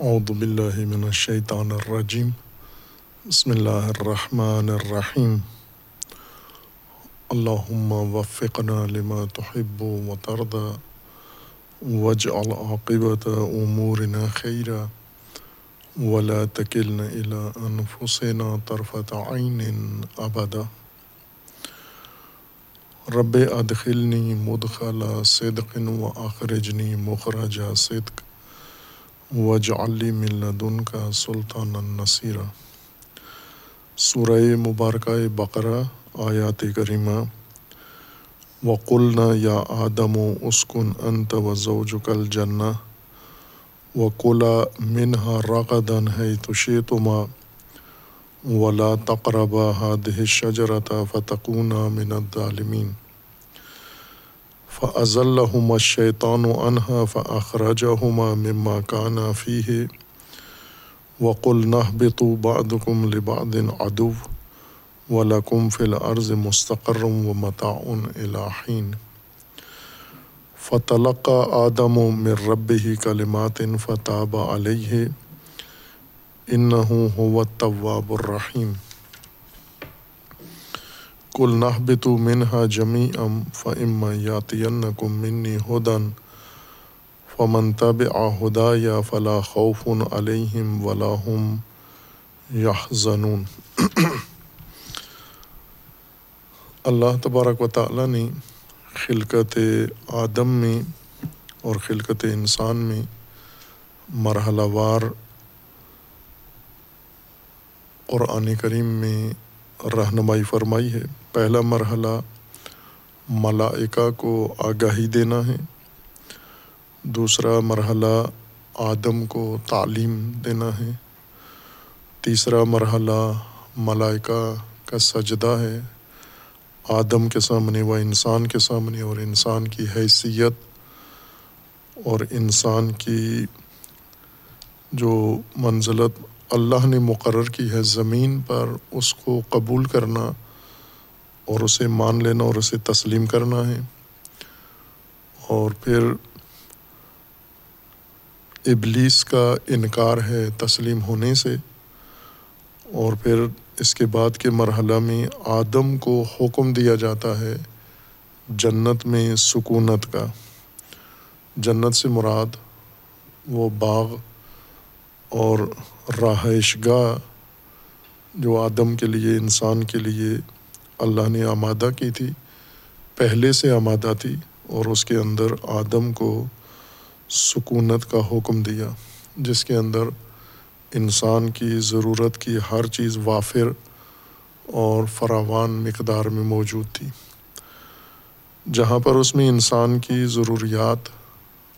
اعوذ باللہ من الشیطان الرجیم بسم اللہ الرحمن الرحیم اللہم وفقنا لما تحب و ترضى واجعل عاقبت امورنا خیرا ولا تکلنا الى انفسنا طرفت عین ابدا رب ادخلنی مدخل صدق و اخرجنی مخرج صدق. وجعلی من لدن کا سلطان النصیرہ سورہ مبارکہ بقرہ، آیات کریمہ۔ وقلنا یا آدم و اسکن انت و زوجک الجنہ۔ وقلا منہا رغدن ہے تشیتما ولا تقربا هذه الشجرة فتكونا من الظالمين فأزلهما الشيطان عنها فأخرجهما مما كانا فيه وقل اهبطوا بعضكم لبعض عدو ولكم في الأرض مستقر ومتاع إلى حين فتلقى آدم من ربه كلمات فتاب عليه إنه هو التواب الرحيم کل نحبت منہا جمی ام فعم یاتینکم منی ہدن فمن تب آہدا یا فلا خوف علیہم ولاحم یحزنون اللہ تبارک و تعالیٰ نے خلقت آدم میں اور خلقت انسان میں مرحلہ وار قرآن کریم میں رہنمائی فرمائی ہے۔ پہلا مرحلہ ملائکہ کو آگاہی دینا ہے۔ دوسرا مرحلہ آدم کو تعلیم دینا ہے۔ تیسرا مرحلہ ملائکہ کا سجدہ ہے۔ آدم کے سامنے و انسان کے سامنے اور انسان کی حیثیت اور انسان کی جو منزلت اللہ نے مقرر کی ہے زمین پر، اس کو قبول کرنا اور اسے مان لینا اور اسے تسلیم کرنا ہے۔ اور پھر ابلیس کا انکار ہے تسلیم ہونے سے۔ اور پھر اس کے بعد کے مرحلہ میں آدم کو حکم دیا جاتا ہے جنت میں سکونت کا۔ جنت سے مراد وہ باغ اور رہائش گاہ جو آدم کے لیے، انسان کے لیے اللہ نے آمادہ کی تھی، پہلے سے آمادہ تھی اور اس کے اندر آدم کو سکونت کا حکم دیا، جس کے اندر انسان کی ضرورت کی ہر چیز وافر اور فراوان مقدار میں موجود تھی۔ جہاں پر اس میں انسان کی ضروریات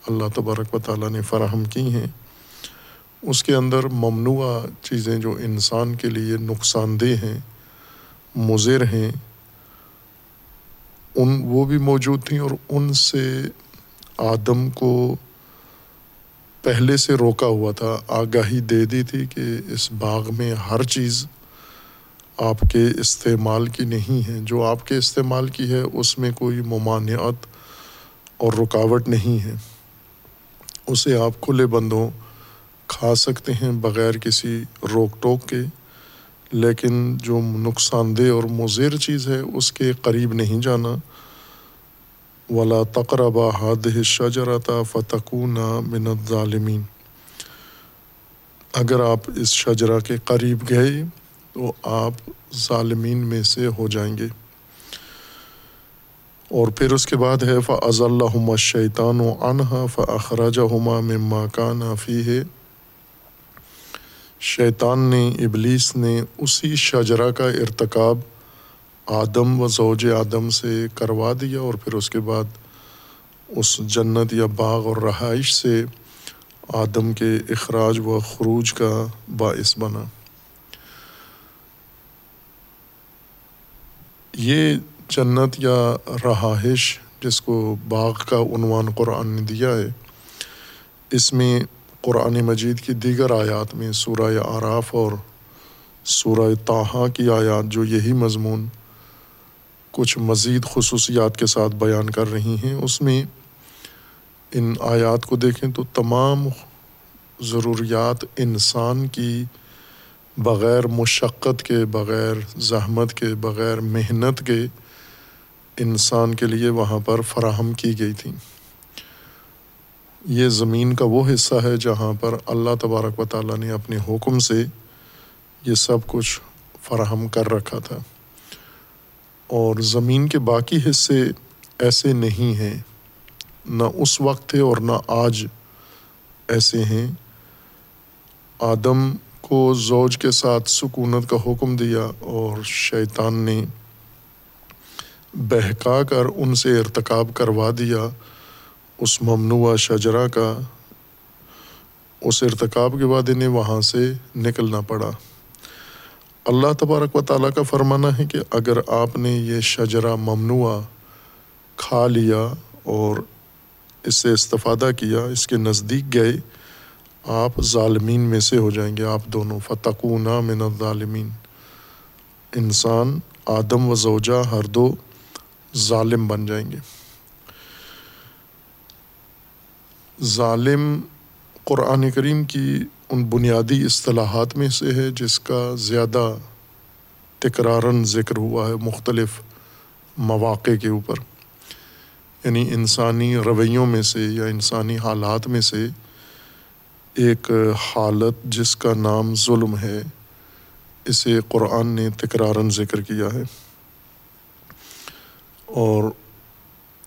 اللہ تبارک و تعالیٰ نے فراہم کی ہیں، اس کے اندر ممنوع چیزیں جو انسان کے لیے نقصان دہ ہیں مضر ہیں، ان وہ بھی موجود تھیں اور ان سے آدم کو پہلے سے روکا ہوا تھا، آگاہی دے دی تھی کہ اس باغ میں ہر چیز آپ کے استعمال کی نہیں ہے۔ جو آپ کے استعمال کی ہے، اس میں کوئی ممانعت اور رکاوٹ نہیں ہے۔ اسے آپ کھلے بندوں کھا سکتے ہیں بغیر کسی روک ٹوک کے۔ لیکن جو نقصان دہ اور مضر چیز ہے، اس کے قریب نہیں جانا۔ ولا تقربہ حاد شجرتا فتقون من الظالمین اگر آپ اس شجرا کے قریب گئے، تو آپ ظالمین میں سے ہو جائیں گے۔ اور پھر اس کے بعد ہے فض اللہ شیطان و انہا فخراج ہما مما کان فی ہے شیطان نے ابلیس نے اسی شجرا کا ارتکاب آدم و زوج آدم سے کروا دیا اور پھر اس کے بعد اس جنت یا باغ اور رہائش سے آدم کے اخراج و خروج کا باعث بنا۔ یہ جنت یا رہائش جس کو باغ کا عنوان قرآن نے دیا ہے، اس میں قرآن مجید کی دیگر آیات میں سورہ آراف اور سورہ تاہا کی آیات جو یہی مضمون کچھ مزید خصوصیات کے ساتھ بیان کر رہی ہیں، اس میں ان آیات کو دیکھیں تو تمام ضروریات انسان کی بغیر مشقت کے، بغیر زحمت کے، بغیر محنت کے انسان کے لیے وہاں پر فراہم کی گئی تھیں۔ یہ زمین کا وہ حصہ ہے جہاں پر اللہ تبارک و تعالیٰ نے اپنے حکم سے یہ سب کچھ فراہم کر رکھا تھا۔ اور زمین کے باقی حصے ایسے نہیں ہیں۔ نہ اس وقت تھے اور نہ آج ایسے ہیں۔ آدم کو زوج کے ساتھ سکونت کا حکم دیا اور شیطان نے بہکا کر ان سے ارتکاب کروا دیا۔ اس ممنوع شجرا کا اس ارتکاب کے بعد انہیں وہاں سے نکلنا پڑا۔ اللہ تبارک و تعالیٰ کا فرمانا ہے کہ اگر آپ نے یہ شجرا ممنوع کھا لیا اور اس سے استفادہ کیا، اس کے نزدیک گئے، آپ ظالمین میں سے ہو جائیں گے۔ آپ دونوں فتقون من الظالمین۔ انسان، آدم و زوجہ ہر دو ظالم بن جائیں گے۔ ظالم قرآن کریم کی ان بنیادی اصطلاحات میں سے ہے جس کا زیادہ تکرارن ذکر ہوا ہے مختلف مواقع کے اوپر۔ یعنی انسانی رویوں میں سے یا انسانی حالات میں سے ایک حالت جس کا نام ظلم ہے، اسے قرآن نے تکرارن ذکر کیا ہے۔ اور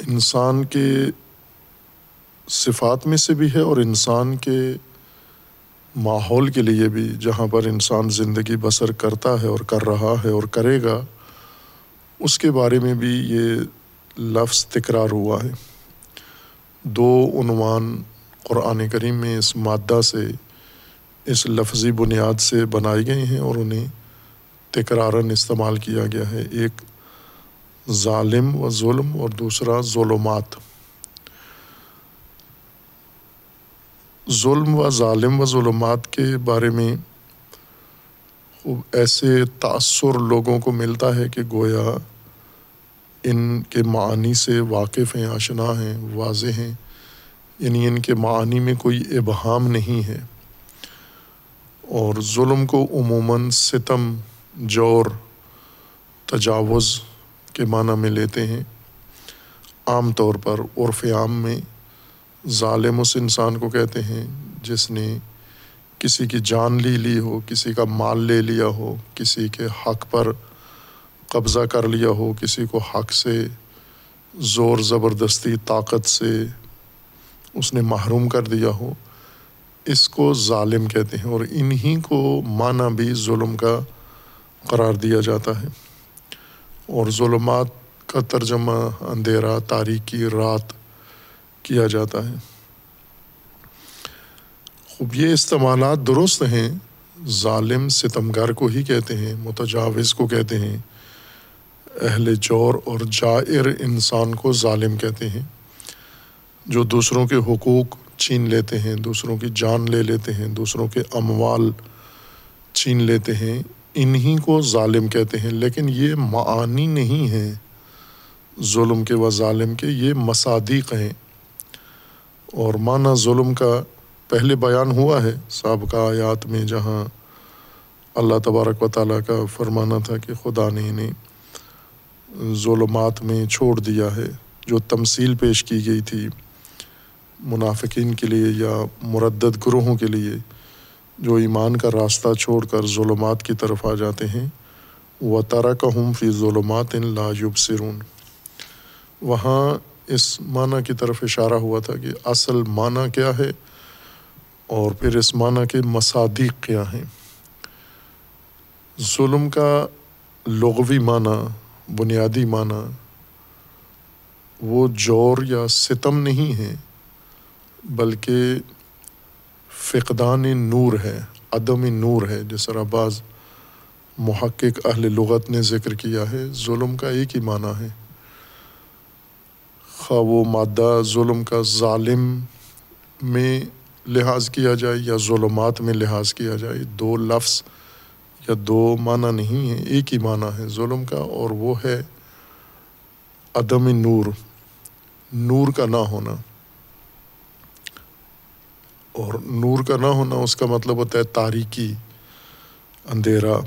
انسان کے صفات میں سے بھی ہے اور انسان کے ماحول کے لیے بھی جہاں پر انسان زندگی بسر کرتا ہے اور کر رہا ہے اور کرے گا، اس کے بارے میں بھی یہ لفظ تکرار ہوا ہے۔ دو عنوان قرآن کریم میں اس مادہ سے، اس لفظی بنیاد سے بنائے گئے ہیں اور انہیں تکرارن استعمال کیا گیا ہے۔ ایک ظالم و ظلم اور دوسرا ظلمات۔ ظلم و ظالم و ظلمات کے بارے میں ایسے تأثر لوگوں کو ملتا ہے کہ گویا ان کے معنی سے واقف ہیں، آشنا ہیں، واضح ہیں۔ یعنی ان کے معنی میں کوئی ابہام نہیں ہے۔ اور ظلم کو عموماً ستم، جور، تجاوز کے معنی میں لیتے ہیں۔ عام طور پر عرف عام میں ظالم اس انسان کو کہتے ہیں جس نے کسی کی جان لی لی ہو، کسی کا مال لے لیا ہو، کسی کے حق پر قبضہ کر لیا ہو، کسی کو حق سے زور زبردستی، طاقت سے اس نے محروم کر دیا ہو، اس کو ظالم کہتے ہیں اور انہی کو معنی بھی ظلم کا قرار دیا جاتا ہے۔ اور ظلمات کا ترجمہ اندھیرا، تاریکی، رات کیا جاتا ہے۔ خوب، یہ استعمالات درست ہیں۔ ظالم ستمگر کو ہی کہتے ہیں، متجاوز کو کہتے ہیں۔ اہل جور اور جائر انسان کو ظالم کہتے ہیں۔ جو دوسروں کے حقوق چھین لیتے ہیں، دوسروں کی جان لے لیتے ہیں، دوسروں کے اموال چھین لیتے ہیں، انہی کو ظالم کہتے ہیں۔ لیکن یہ معانی نہیں ہیں ظلم کے و ظالم کے یہ مصادیق ہیں۔ اور معنی ظلم کا پہلے بیان ہوا ہے سابقہ آیات میں، جہاں اللہ تبارک و تعالیٰ کا فرمانا تھا کہ خدا نے انہیں ظلمات میں چھوڑ دیا ہے، جو تمثیل پیش کی گئی تھی منافقین کے لیے یا مردد گروہوں کے لیے، جو ایمان کا راستہ چھوڑ کر ظلمات کی طرف آ جاتے ہیں۔ وہ تارا کا ہم فی ظلمات ان لاجب سرون وہاں اس معنی کی طرف اشارہ ہوا تھا کہ اصل معنی کیا ہے اور پھر اس معنی کے مصادیق کیا ہیں۔ ظلم کا لغوی معنی، بنیادی معنی، وہ جور یا ستم نہیں ہے، بلکہ فقدان نور ہے، عدم نور ہے، جس طرح بعض محقق اہل لغت نے ذکر کیا ہے۔ ظلم کا ایک ہی معنی ہے۔ خواہ وہ مادہ ظلم کا ظالم میں لحاظ کیا جائے یا ظلمات میں لحاظ کیا جائے، دو لفظ یا دو معنی نہیں ہیں، ایک ہی معنی ہے ظلم کا اور وہ ہے عدم نور نور کا نہ ہونا۔ اور نور کا نہ ہونا، اس کا مطلب ہوتا ہے تاریکی اندھیرا۔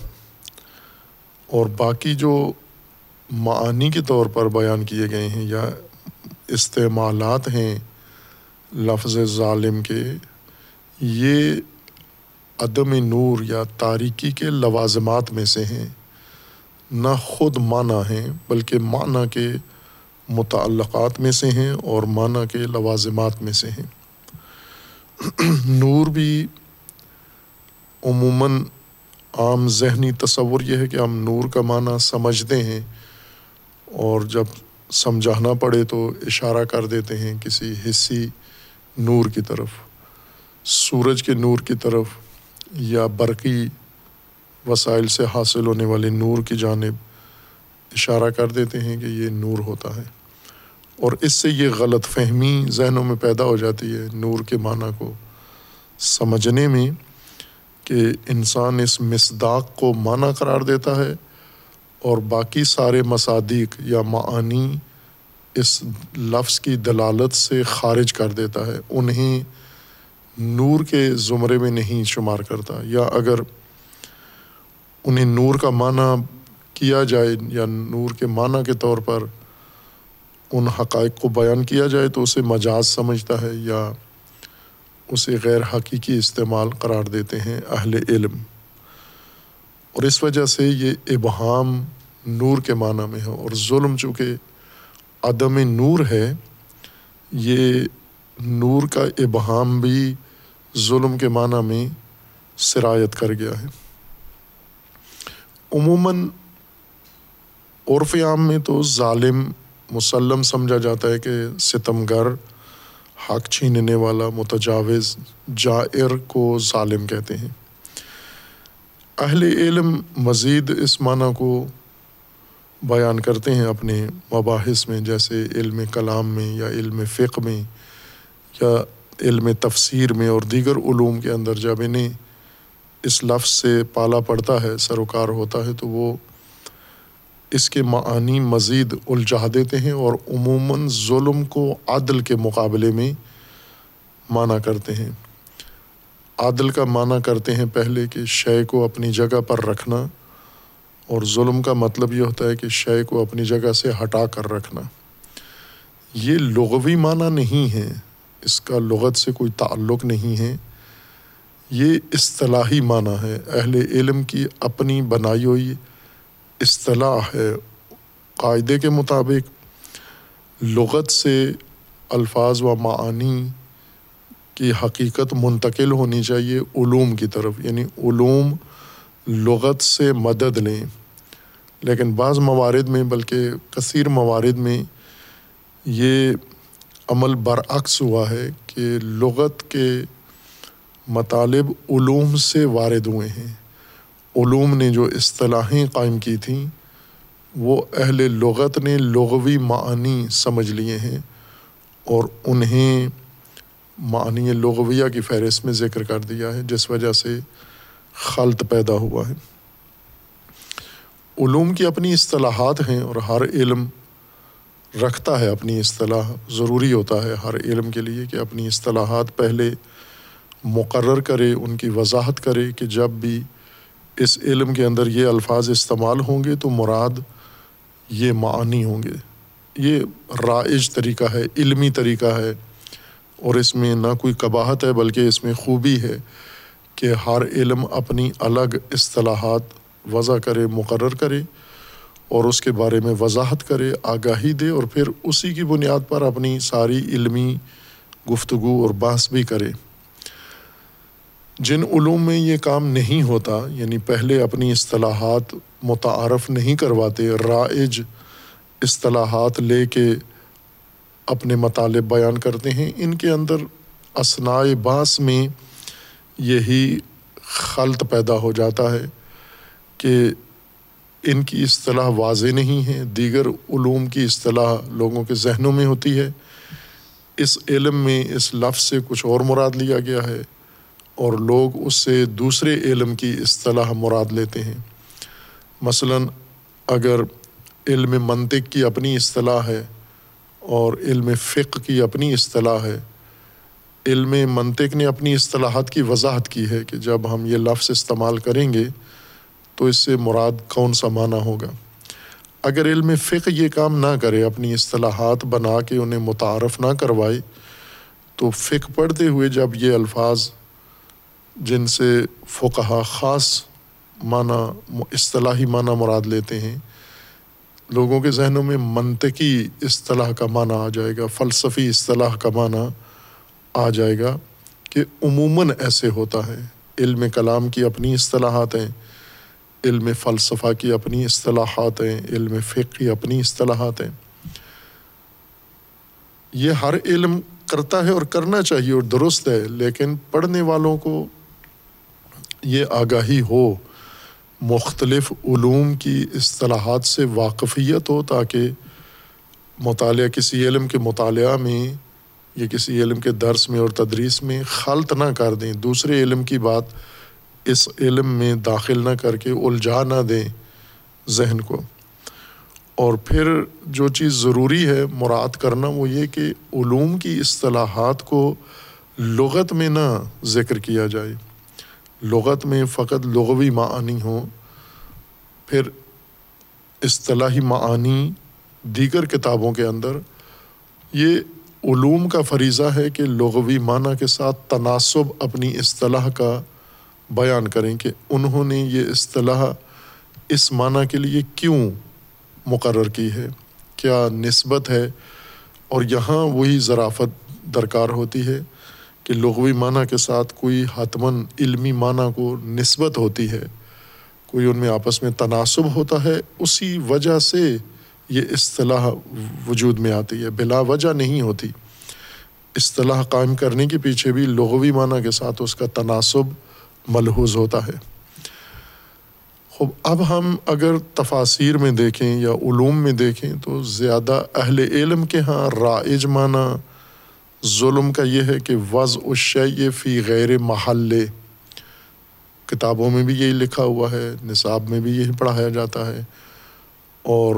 اور باقی جو معانی کے طور پر بیان کیے گئے ہیں یا استعمالات ہیں لفظ ظالم کے، یہ عدم نور یا تاریکی کے لوازمات میں سے ہیں۔ نہ خود معنی ہیں، بلکہ معنی کے متعلقات میں سے ہیں اور معنی کے لوازمات میں سے ہیں۔ نور بھی عموماً عام ذہنی تصور یہ ہے کہ ہم نور کا معنی سمجھتے ہیں اور جب سمجھانا پڑے تو اشارہ کر دیتے ہیں کسی حصی نور کی طرف۔ سورج کے نور کی طرف یا برقی وسائل سے حاصل ہونے والے نور کی جانب اشارہ کر دیتے ہیں کہ یہ نور ہوتا ہے۔ اور اس سے یہ غلط فہمی ذہنوں میں پیدا ہو جاتی ہے نور کے معنی کو سمجھنے میں کہ انسان اس مصداق کو معنی قرار دیتا ہے اور باقی سارے مصادیق یا معانی اس لفظ کی دلالت سے خارج کر دیتا ہے، انہیں نور کے زمرے میں نہیں شمار کرتا۔ یا اگر انہیں نور کا معنی کیا جائے یا نور کے معنی کے طور پر ان حقائق کو بیان کیا جائے تو اسے مجاز سمجھتا ہے یا اسے غیر حقیقی استعمال قرار دیتے ہیں اہل علم۔ اور اس وجہ سے یہ ابہام نور کے معنی میں ہے اور ظلم چونکہ عدم نور ہے، یہ نور کا ابہام بھی ظلم کے معنی میں سرایت کر گیا ہے۔ عموماً عرف عام میں تو ظالم مسلم سمجھا جاتا ہے کہ ستم گر حق چھیننے والا، متجاوز، جائر کو ظالم کہتے ہیں۔ اہل علم مزید اس معنی کو بیان کرتے ہیں اپنے مباحث میں، جیسے علم کلام میں یا علم فقہ میں یا علم تفسیر میں اور دیگر علوم کے اندر جب انہیں اس لفظ سے پالا پڑتا ہے، سروکار ہوتا ہے، تو وہ اس کے معانی مزید الجھا دیتے ہیں اور عموماً ظلم کو عدل کے مقابلے میں معنی کرتے ہیں۔ عادل کا معنی کرتے ہیں پہلے کہ شے کو اپنی جگہ پر رکھنا اور ظلم کا مطلب یہ ہوتا ہے کہ شے کو اپنی جگہ سے ہٹا کر رکھنا۔ یہ لغوی معنی نہیں ہے، اس کا لغت سے کوئی تعلق نہیں ہے۔ یہ اصطلاحی معنی ہے، اہل علم کی اپنی بنائی ہوئی اصطلاح ہے قاعدے کے مطابق۔ لغت سے الفاظ و معانی کی حقیقت منتقل ہونی چاہیے علوم کی طرف یعنی علوم لغت سے مدد لیں۔ لیکن بعض موارد میں، بلکہ کثیر موارد میں، یہ عمل برعکس ہوا ہے کہ لغت کے مطالب علوم سے وارد ہوئے ہیں۔ علوم نے جو اصطلاحیں قائم کی تھیں، وہ اہل لغت نے لغوی معنی سمجھ لیے ہیں اور انہیں معنی لغویہ کی فہرست میں ذکر کر دیا ہے، جس وجہ سے خلط پیدا ہوا ہے۔ علوم کی اپنی اصطلاحات ہیں اور ہر علم رکھتا ہے اپنی اصطلاح، ضروری ہوتا ہے ہر علم کے لیے کہ اپنی اصطلاحات پہلے مقرر کرے، ان کی وضاحت کرے کہ جب بھی اس علم کے اندر یہ الفاظ استعمال ہوں گے تو مراد یہ معنی ہوں گے۔ یہ رائج طریقہ ہے، علمی طریقہ ہے۔ اور اس میں نہ کوئی قباحت ہے بلکہ اس میں خوبی ہے کہ ہر علم اپنی الگ اصطلاحات وضع کرے، مقرر کرے اور اس کے بارے میں وضاحت کرے، آگاہی دے اور پھر اسی کی بنیاد پر اپنی ساری علمی گفتگو اور بحث بھی کرے۔ جن علوم میں یہ کام نہیں ہوتا یعنی پہلے اپنی اصطلاحات متعارف نہیں کرواتے، رائج اصطلاحات لے کے اپنے مطالب بیان کرتے ہیں۔ ان کے اندر اسنائے باس میں یہی خلط پیدا ہو جاتا ہے کہ ان کی اصطلاح واضح نہیں ہے، دیگر علوم کی اصطلاح لوگوں کے ذہنوں میں ہوتی ہے۔ اس علم میں اس لفظ سے کچھ اور مراد لیا گیا ہے اور لوگ اس سے دوسرے علم کی اصطلاح مراد لیتے ہیں۔ مثلاً اگر علم منطق کی اپنی اصطلاح ہے اور علم فقہ کی اپنی اصطلاح ہے۔ علم منطق نے اپنی اصطلاحات کی وضاحت کی ہے کہ جب ہم یہ لفظ استعمال کریں گے تو اس سے مراد کون سا معنی ہوگا۔ اگر علم فقہ یہ کام نہ کرے، اپنی اصطلاحات بنا کے انہیں متعارف نہ کروائے، تو فقہ پڑھتے ہوئے جب یہ الفاظ جن سے فقہ خاص معنی، اصطلاحی معنی مراد لیتے ہیں لوگوں کے ذہنوں میں منطقی اصطلاح کا معنی آ جائے گا، فلسفی اصطلاح کا معنی آ جائے گا کہ عموماً ایسے ہوتا ہے۔ علم کلام کی اپنی اصطلاحات ہیں، علم فلسفہ کی اپنی اصطلاحات ہیں، علم فقہ کی اپنی اصطلاحات ہیں۔ یہ ہر علم کرتا ہے اور کرنا چاہیے اور درست ہے، لیکن پڑھنے والوں کو یہ آگاہی ہو مختلف علوم کی اصطلاحات سے واقفیت ہو تاکہ مطالعہ کسی علم کے مطالعہ میں یا کسی علم کے درس میں اور تدریس میں خلط نہ کر دیں۔ دوسرے علم کی بات اس علم میں داخل نہ کر کے الجھا نہ دیں ذہن کو۔ اور پھر جو چیز ضروری ہے مراد کرنا وہ یہ کہ علوم کی اصطلاحات کو لغت میں نہ ذکر کیا جائے۔ لغت میں فقط لغوی معانی ہوں، پھر اصطلاحی معانی دیگر کتابوں کے اندر، یہ علوم کا فریضہ ہے کہ لغوی معنی کے ساتھ تناسب اپنی اصطلاح کا بیان کریں کہ انہوں نے یہ اصطلاح اس معنی کے لیے کیوں مقرر کی ہے، کیا نسبت ہے، اور یہاں وہی ذرافت درکار ہوتی ہے۔ کہ لغوی معنی کے ساتھ کوئی حتماً علمی معنی کو نسبت ہوتی ہے، کوئی ان میں آپس میں تناسب ہوتا ہے، اسی وجہ سے یہ اصطلاح وجود میں آتی ہے، بلا وجہ نہیں ہوتی۔ اصطلاح قائم کرنے کے پیچھے بھی لغوی معنی کے ساتھ اس کا تناسب ملحوظ ہوتا ہے۔ خوب اب ہم اگر تفاصیر میں دیکھیں یا علوم میں دیکھیں تو زیادہ اہل علم کے ہاں رائج معنی ظلم کا یہ ہے کہ وضع الشیء فی غیر محل۔ کتابوں میں بھی یہی لکھا ہوا ہے، نصاب میں بھی یہی پڑھایا جاتا ہے۔ اور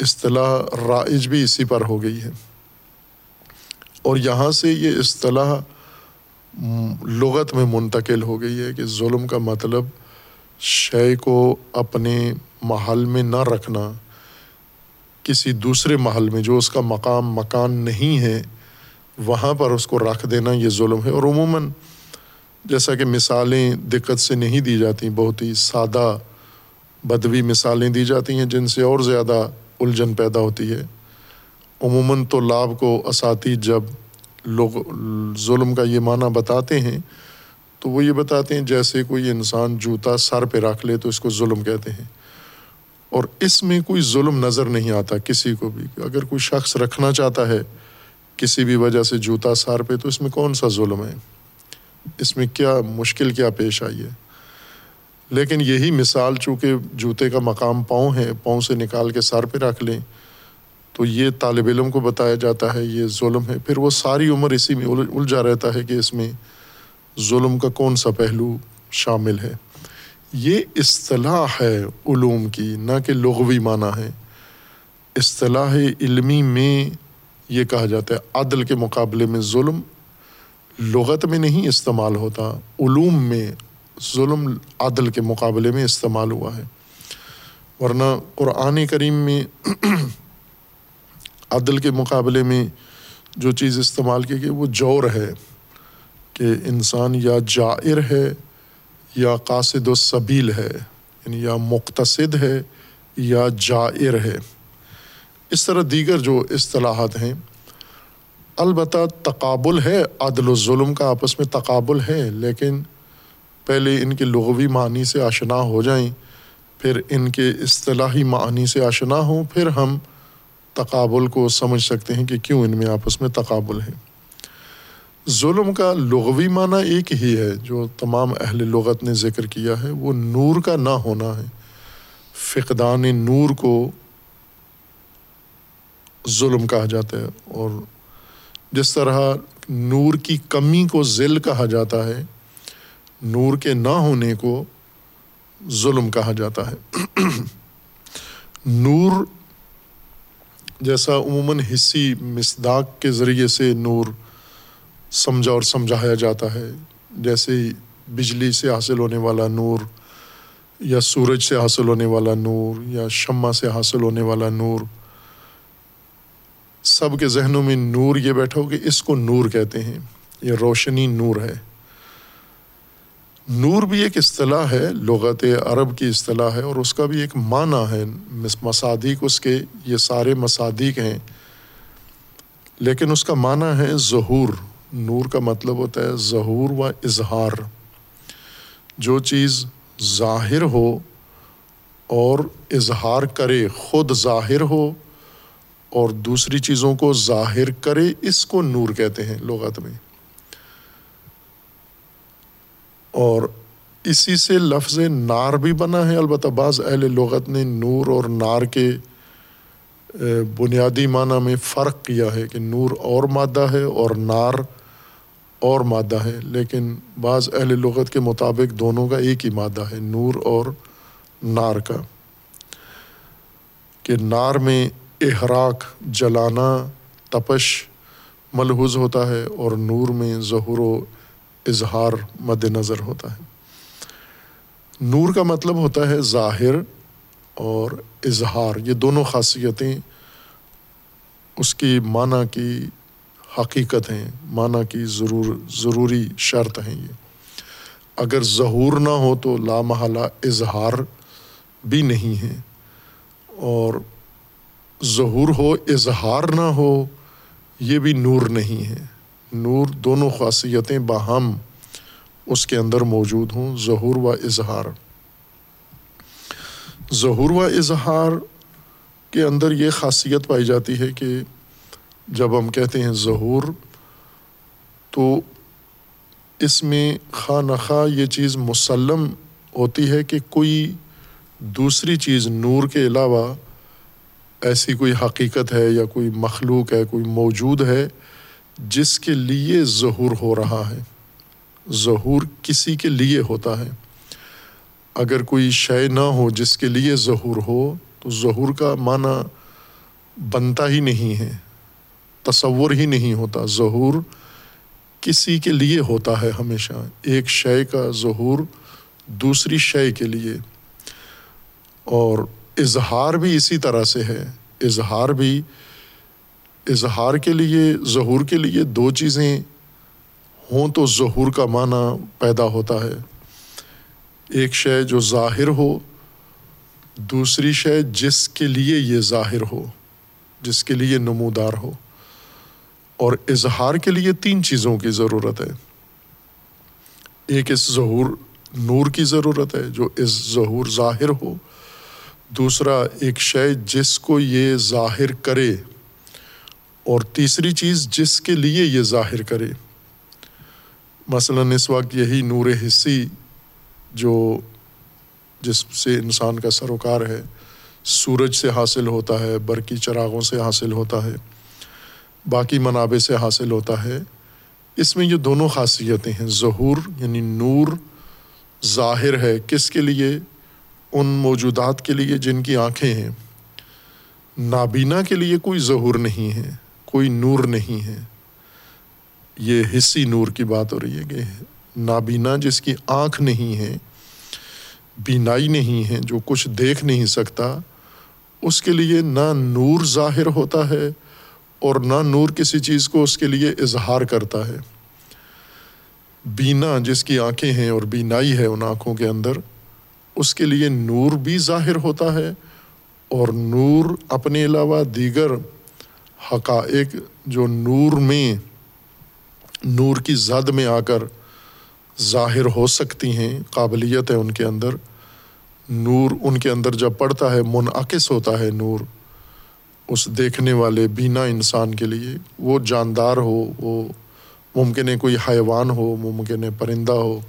اصطلاح رائج بھی اسی پر ہو گئی ہے۔ اور یہاں سے یہ اصطلاح لغت میں منتقل ہو گئی ہے کہ ظلم کا مطلب شے کو اپنے محل میں نہ رکھنا، کسی دوسرے محل میں جو اس کا مقام مکان نہیں ہے وہاں پر اس کو رکھ دینا یہ ظلم ہے اور عموماً جیسا کہ مثالیں دقت سے نہیں دی جاتی، بہت ہی سادہ بدوی مثالیں دی جاتی ہیں جن سے اور زیادہ الجھن پیدا ہوتی ہے۔ عموماً تو لاب کو اساتید جب لوگ ظلم کا یہ معنی بتاتے ہیں، تو وہ یہ بتاتے ہیں جیسے کوئی انسان جوتا سر پہ رکھ لے تو اس کو ظلم کہتے ہیں۔ اور اس میں کوئی ظلم نظر نہیں آتا کسی کو بھی۔ اگر کوئی شخص رکھنا چاہتا ہے کسی بھی وجہ سے جوتا سر پہ، تو اس میں کون سا ظلم ہے؟ اس میں کیا مشکل، کیا پیش آئی ہے؟ لیکن یہی مثال، چونکہ جوتے کا مقام پاؤں ہے، پاؤں سے نکال کے سر پہ رکھ لیں، تو یہ طالب علم کو بتایا جاتا ہے، یہ ظلم ہے۔ پھر وہ ساری عمر اسی میں الجھا رہتا ہے کہ اس میں ظلم کا کون سا پہلو شامل ہے۔ یہ اصطلاح ہے علوم کی، نہ کہ لغوی معنی ہے۔ اصطلاح علمی میں یہ کہا جاتا ہے، عدل کے مقابلے میں ظلم لغت میں نہیں استعمال ہوتا، علوم میں ظلم عدل کے مقابلے میں استعمال ہوا ہے۔ ورنہ قرآن کریم میں عدل کے مقابلے میں جو چیز استعمال کی گئی، وہ جور ہے کہ انسان یا جائر ہے یا قاصد و صبیل ہے یعنی یا مقتصد ہے یا جائر ہے۔ اس طرح دیگر جو اصطلاحات ہیں، البتہ تقابل ہے، عدل و ظلم کا آپس میں تقابل ہے، لیکن پہلے ان کے لغوی معنی سے آشنا ہو جائیں، پھر ان کے اصطلاحی معنی سے آشنا ہوں، پھر ہم تقابل کو سمجھ سکتے ہیں کہ کیوں ان میں آپس میں تقابل ہے۔ ظلم کا لغوی معنی ایک ہی ہے، جو تمام اہل لغت نے ذکر کیا ہے، وہ نور کا نہ ہونا ہے۔ فقدان نور کو ظلم کہا جاتا ہے اور جس طرح نور کی کمی کو ذل کہا جاتا ہے، نور کے نہ ہونے کو ظلم کہا جاتا ہے۔ نور جیسا عموماً حصی مصداق کے ذریعے سے نور سمجھا اور سمجھایا جاتا ہے، جیسے بجلی سے حاصل ہونے والا نور یا سورج سے حاصل ہونے والا نور یا شمع سے حاصل ہونے والا نور۔ سب کے ذہنوں میں نور یہ بیٹھا ہو کہ اس کو نور کہتے ہیں۔ یہ روشنی نور ہے۔ نور بھی ایک اصطلاح ہے، لغت عرب کی اصطلاح ہے اور اس کا بھی ایک معنی ہے۔ مصادیق اس کے، یہ سارے مصادیق ہیں۔ لیکن اس کا معنی ہے ظہور۔ نور کا مطلب ہوتا ہے ظہور و اظہار۔ جو چیز ظاہر ہو اور اظہار کرے، خود ظاہر ہو اور دوسری چیزوں کو ظاہر کرے، اس کو نور کہتے ہیں لغت میں۔ اور اسی سے لفظ نار بھی بنا ہے۔ البتہ بعض اہل لغت نے نور اور نار کے بنیادی معنی میں فرق کیا ہے کہ نور اور مادہ ہے اور نار اور مادہ ہے۔ لیکن بعض اہل لغت کے مطابق دونوں کا ایک ہی مادہ ہے، نور اور نار کا۔ کہ نار میں احراق، جلانا، تپش ملحوظ ہوتا ہے اور نور میں ظہور و اظہار مد نظر ہوتا ہے۔ نور کا مطلب ہوتا ہے ظاہر اور اظہار۔ یہ دونوں خاصیتیں اس کی معنی کی حقیقت ہیں، معنی کی ضرور، ضروری شرط ہیں یہ۔ اگر ظہور نہ ہو تو لامحلہ اظہار بھی نہیں ہے اور ظہور ہو، اظہار نہ ہو، یہ بھی نور نہیں ہے۔ نور دونوں خاصیتیں باہم اس کے اندر موجود ہوں، ظہور و اظہار۔ ظہور و اظہار کے اندر یہ خاصیت پائی جاتی ہے کہ جب ہم کہتے ہیں ظہور، تو اس میں خواہ نخواہ یہ چیز مسلم ہوتی ہے کہ کوئی دوسری چیز نور کے علاوہ ایسی کوئی حقیقت ہے یا کوئی مخلوق ہے، کوئی موجود ہے جس کے لیے ظہور ہو رہا ہے۔ ظہور کسی کے لیے ہوتا ہے۔ اگر کوئی شے نہ ہو جس کے لیے ظہور ہو، تو ظہور کا معنی بنتا ہی نہیں ہے، تصور ہی نہیں ہوتا۔ ظہور کسی کے لیے ہوتا ہے ہمیشہ۔ ایک شے کا ظہور دوسری شے کے لیے۔ اور اظہار بھی اسی طرح سے ہے۔ اظہار بھی اظہار کے لیے، ظہور کے لیے دو چیزیں ہوں تو ظہور کا معنی پیدا ہوتا ہے۔ ایک شے جو ظاہر ہو، دوسری شے جس کے لیے یہ ظاہر ہو، جس کے لیے نمودار ہو۔ اور اظہار کے لیے تین چیزوں کی ضرورت ہے۔ ایک اس ظہور نور کی ضرورت ہے، جو اس ظہور ظاہر ہو دوسرا، ایک شے جس کو یہ ظاہر کرے، اور تیسری چیز جس کے لیے یہ ظاہر کرے۔ مثلاً اس وقت یہی نور حصی جو، جس سے انسان کا سروکار ہے، سورج سے حاصل ہوتا ہے برقی چراغوں سے حاصل ہوتا ہے، باقی منابع سے حاصل ہوتا ہے۔ اس میں یہ دونوں خاصیتیں ہیں۔ ظہور یعنی نور ظاہر ہے، کس کے لیے؟ ان موجودات کے لیے جن کی آنکھیں ہیں، نابینا کے لیے کوئی ظہور نہیں ہے، کوئی نور نہیں ہے۔ یہ حصی نور کی بات ہو رہی ہے کہ نابینا جس کی آنکھ نہیں ہے، بینائی نہیں ہے، جو کچھ دیکھ نہیں سکتا، اس کے لیے نہ نور ظاہر ہوتا ہے اور نہ نور کسی چیز کو اس کے لیے اظہار کرتا ہے۔ بینا جس کی آنکھیں ہیں اور بینائی ہے ان آنکھوں کے اندر اس کے لیے نور بھی ظاہر ہوتا ہے اور نور اپنے علاوہ دیگر حقائق جو نور میں، نور کی زد میں آ کر ظاہر ہو سکتی ہیں، قابلیت ہے ان کے اندر۔ نور ان کے اندر جب پڑتا ہے منعقص ہوتا ہے نور۔ اس دیکھنے والے بینا انسان کے لیے وہ جاندار ہو، وہ ممکن ہے کوئی حیوان ہو، ممکن ہے پرندہ ہو۔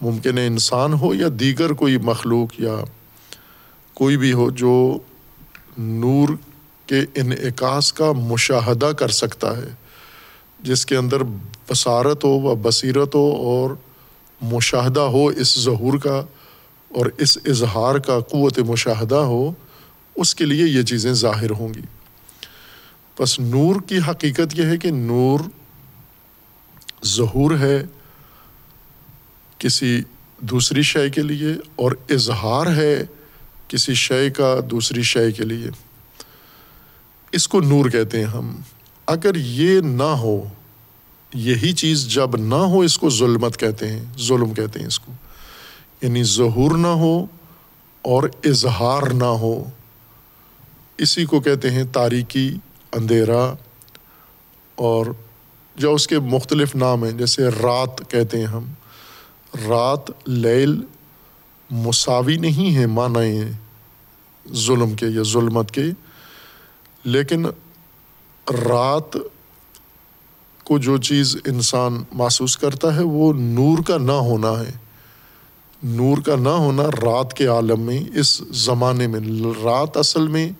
ممکن ہے انسان ہو یا دیگر کوئی مخلوق یا کوئی بھی ہو جو نور کے انعکاس کا مشاہدہ کر سکتا ہے، جس کے اندر بصارت ہو و بصیرت ہو اور مشاہدہ ہو، اس ظہور کا اور اس اظہار کا قوت مشاہدہ ہو، اس کے لیے یہ چیزیں ظاہر ہوں گی۔ بس نور کی حقیقت یہ ہے کہ نور ظہور ہے کسی دوسری شے کے لیے اور اظہار ہے کسی شے کا دوسری شے کے لیے۔ اس کو نور کہتے ہیں ہم۔ اگر یہ نہ ہو، یہی چیز جب نہ ہو، اس کو ظلمت کہتے ہیں، ظلم کہتے ہیں اس کو۔ یعنی ظہور نہ ہو اور اظہار نہ ہو۔ اسی کو کہتے ہیں تاریکی اندھیرا۔ اور جو اس کے مختلف نام ہیں، جیسے رات کہتے ہیں ہم۔ رات، لیل مساوی نہیں ہے معنی ظلم کے یا ظلمت کے۔ لیکن رات کو جو چیز انسان محسوس کرتا ہے، وہ نور کا نہ ہونا ہے۔ نور کا نہ ہونا رات کے عالم میں، اس زمانے میں۔ رات اصل میں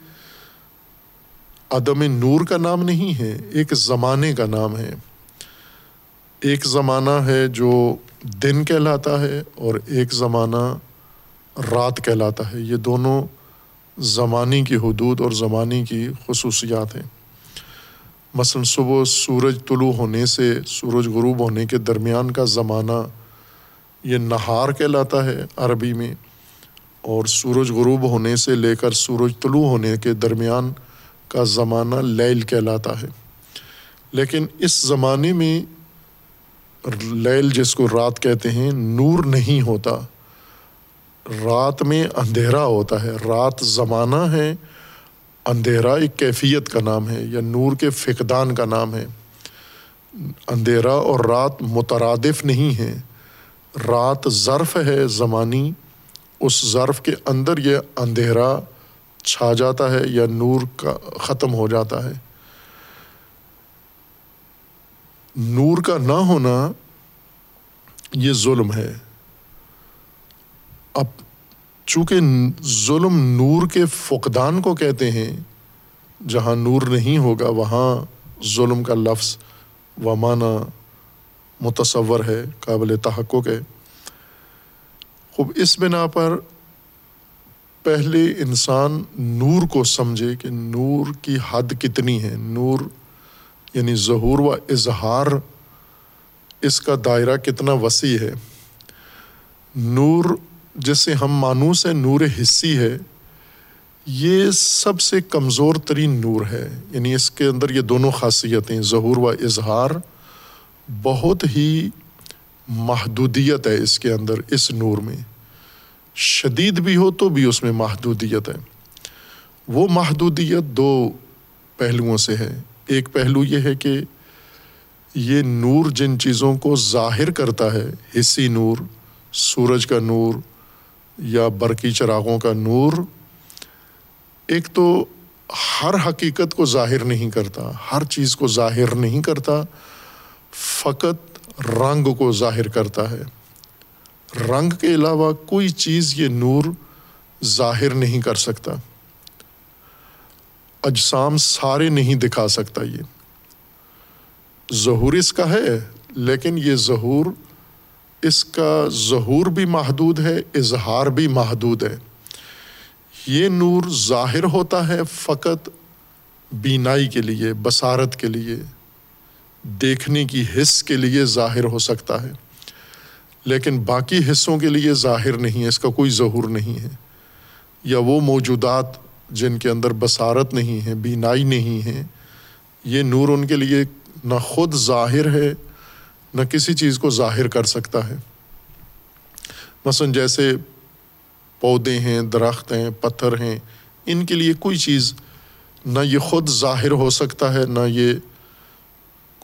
عدم نور کا نام نہیں ہے، ایک زمانے کا نام ہے۔ ایک زمانہ ہے جو دن کہلاتا ہے اور ایک زمانہ رات کہلاتا ہے۔ یہ دونوں زمانی کی حدود اور زمانی کی خصوصیات ہیں۔ مثلاً صبح سورج طلوع ہونے سے سورج غروب ہونے کے درمیان کا زمانہ یہ نہار کہلاتا ہے عربی میں، اور سورج غروب ہونے سے لے کر سورج طلوع ہونے کے درمیان کا زمانہ لیل کہلاتا ہے۔ لیکن اس زمانے میں لیل جس کو رات کہتے ہیں، نور نہیں ہوتا۔ رات میں اندھیرا ہوتا ہے۔ رات زمانہ ہے، اندھیرا ایک کیفیت کا نام ہے یا نور کے فقدان کا نام ہے۔ اندھیرا اور رات مترادف نہیں ہے رات ظرف ہے زمانی، اس ظرف کے اندر یہ اندھیرا چھا جاتا ہے یا نور کا ختم ہو جاتا ہے۔ نور کا نہ ہونا یہ ظلم ہے۔ اب چونکہ ظلم نور کے فقدان کو کہتے ہیں، جہاں نور نہیں ہوگا، وہاں ظلم کا لفظ و معنی متصور ہے، قابل تحقق ہے۔ خوب، اس بنا پر پہلے انسان نور کو سمجھے کہ نور کی حد کتنی ہے، نور یعنی ظہور و اظہار، اس کا دائرہ کتنا وسیع ہے۔ نور جسے ہم مانوس ہیں نور حصی ہے، یہ سب سے کمزور ترین نور ہے۔ یعنی اس کے اندر یہ دونوں خاصیتیں، ظہور و اظہار، بہت ہی محدودیت ہے اس کے اندر، اس نور میں۔ شدید بھی ہو تو بھی اس میں محدودیت ہے۔ وہ محدودیت دو پہلوؤں سے ہے۔ ایک پہلو یہ ہے کہ یہ نور جن چیزوں کو ظاہر کرتا ہے، حصی نور، سورج کا نور یا برقی چراغوں کا نور، ایک تو ہر حقیقت کو ظاہر نہیں کرتا، ہر چیز کو ظاہر نہیں کرتا، فقط رنگ کو ظاہر کرتا ہے۔ رنگ کے علاوہ کوئی چیز یہ نور ظاہر نہیں کر سکتا۔ اجسام سارے نہیں دکھا سکتا یہ۔ ظہور اس کا ہے، لیکن یہ ظہور، اس کا ظہور بھی محدود ہے، اظہار بھی محدود ہے۔ یہ نور ظاہر ہوتا ہے فقط بینائی کے لیے، بصارت کے لیے، دیکھنے کی حص کے لیے ظاہر ہو سکتا ہے۔ لیکن باقی حصوں کے لیے ظاہر نہیں ہے، اس کا کوئی ظہور نہیں ہے۔ یا وہ موجودات جن کے اندر بصارت نہیں ہے، بینائی نہیں ہے، یہ نور ان کے لیے نہ خود ظاہر ہے، نہ کسی چیز کو ظاہر کر سکتا ہے۔ مثلاً جیسے پودے ہیں، درخت ہیں، پتھر ہیں، ان کے لیے کوئی چیز نہ یہ خود ظاہر ہو سکتا ہے، نہ یہ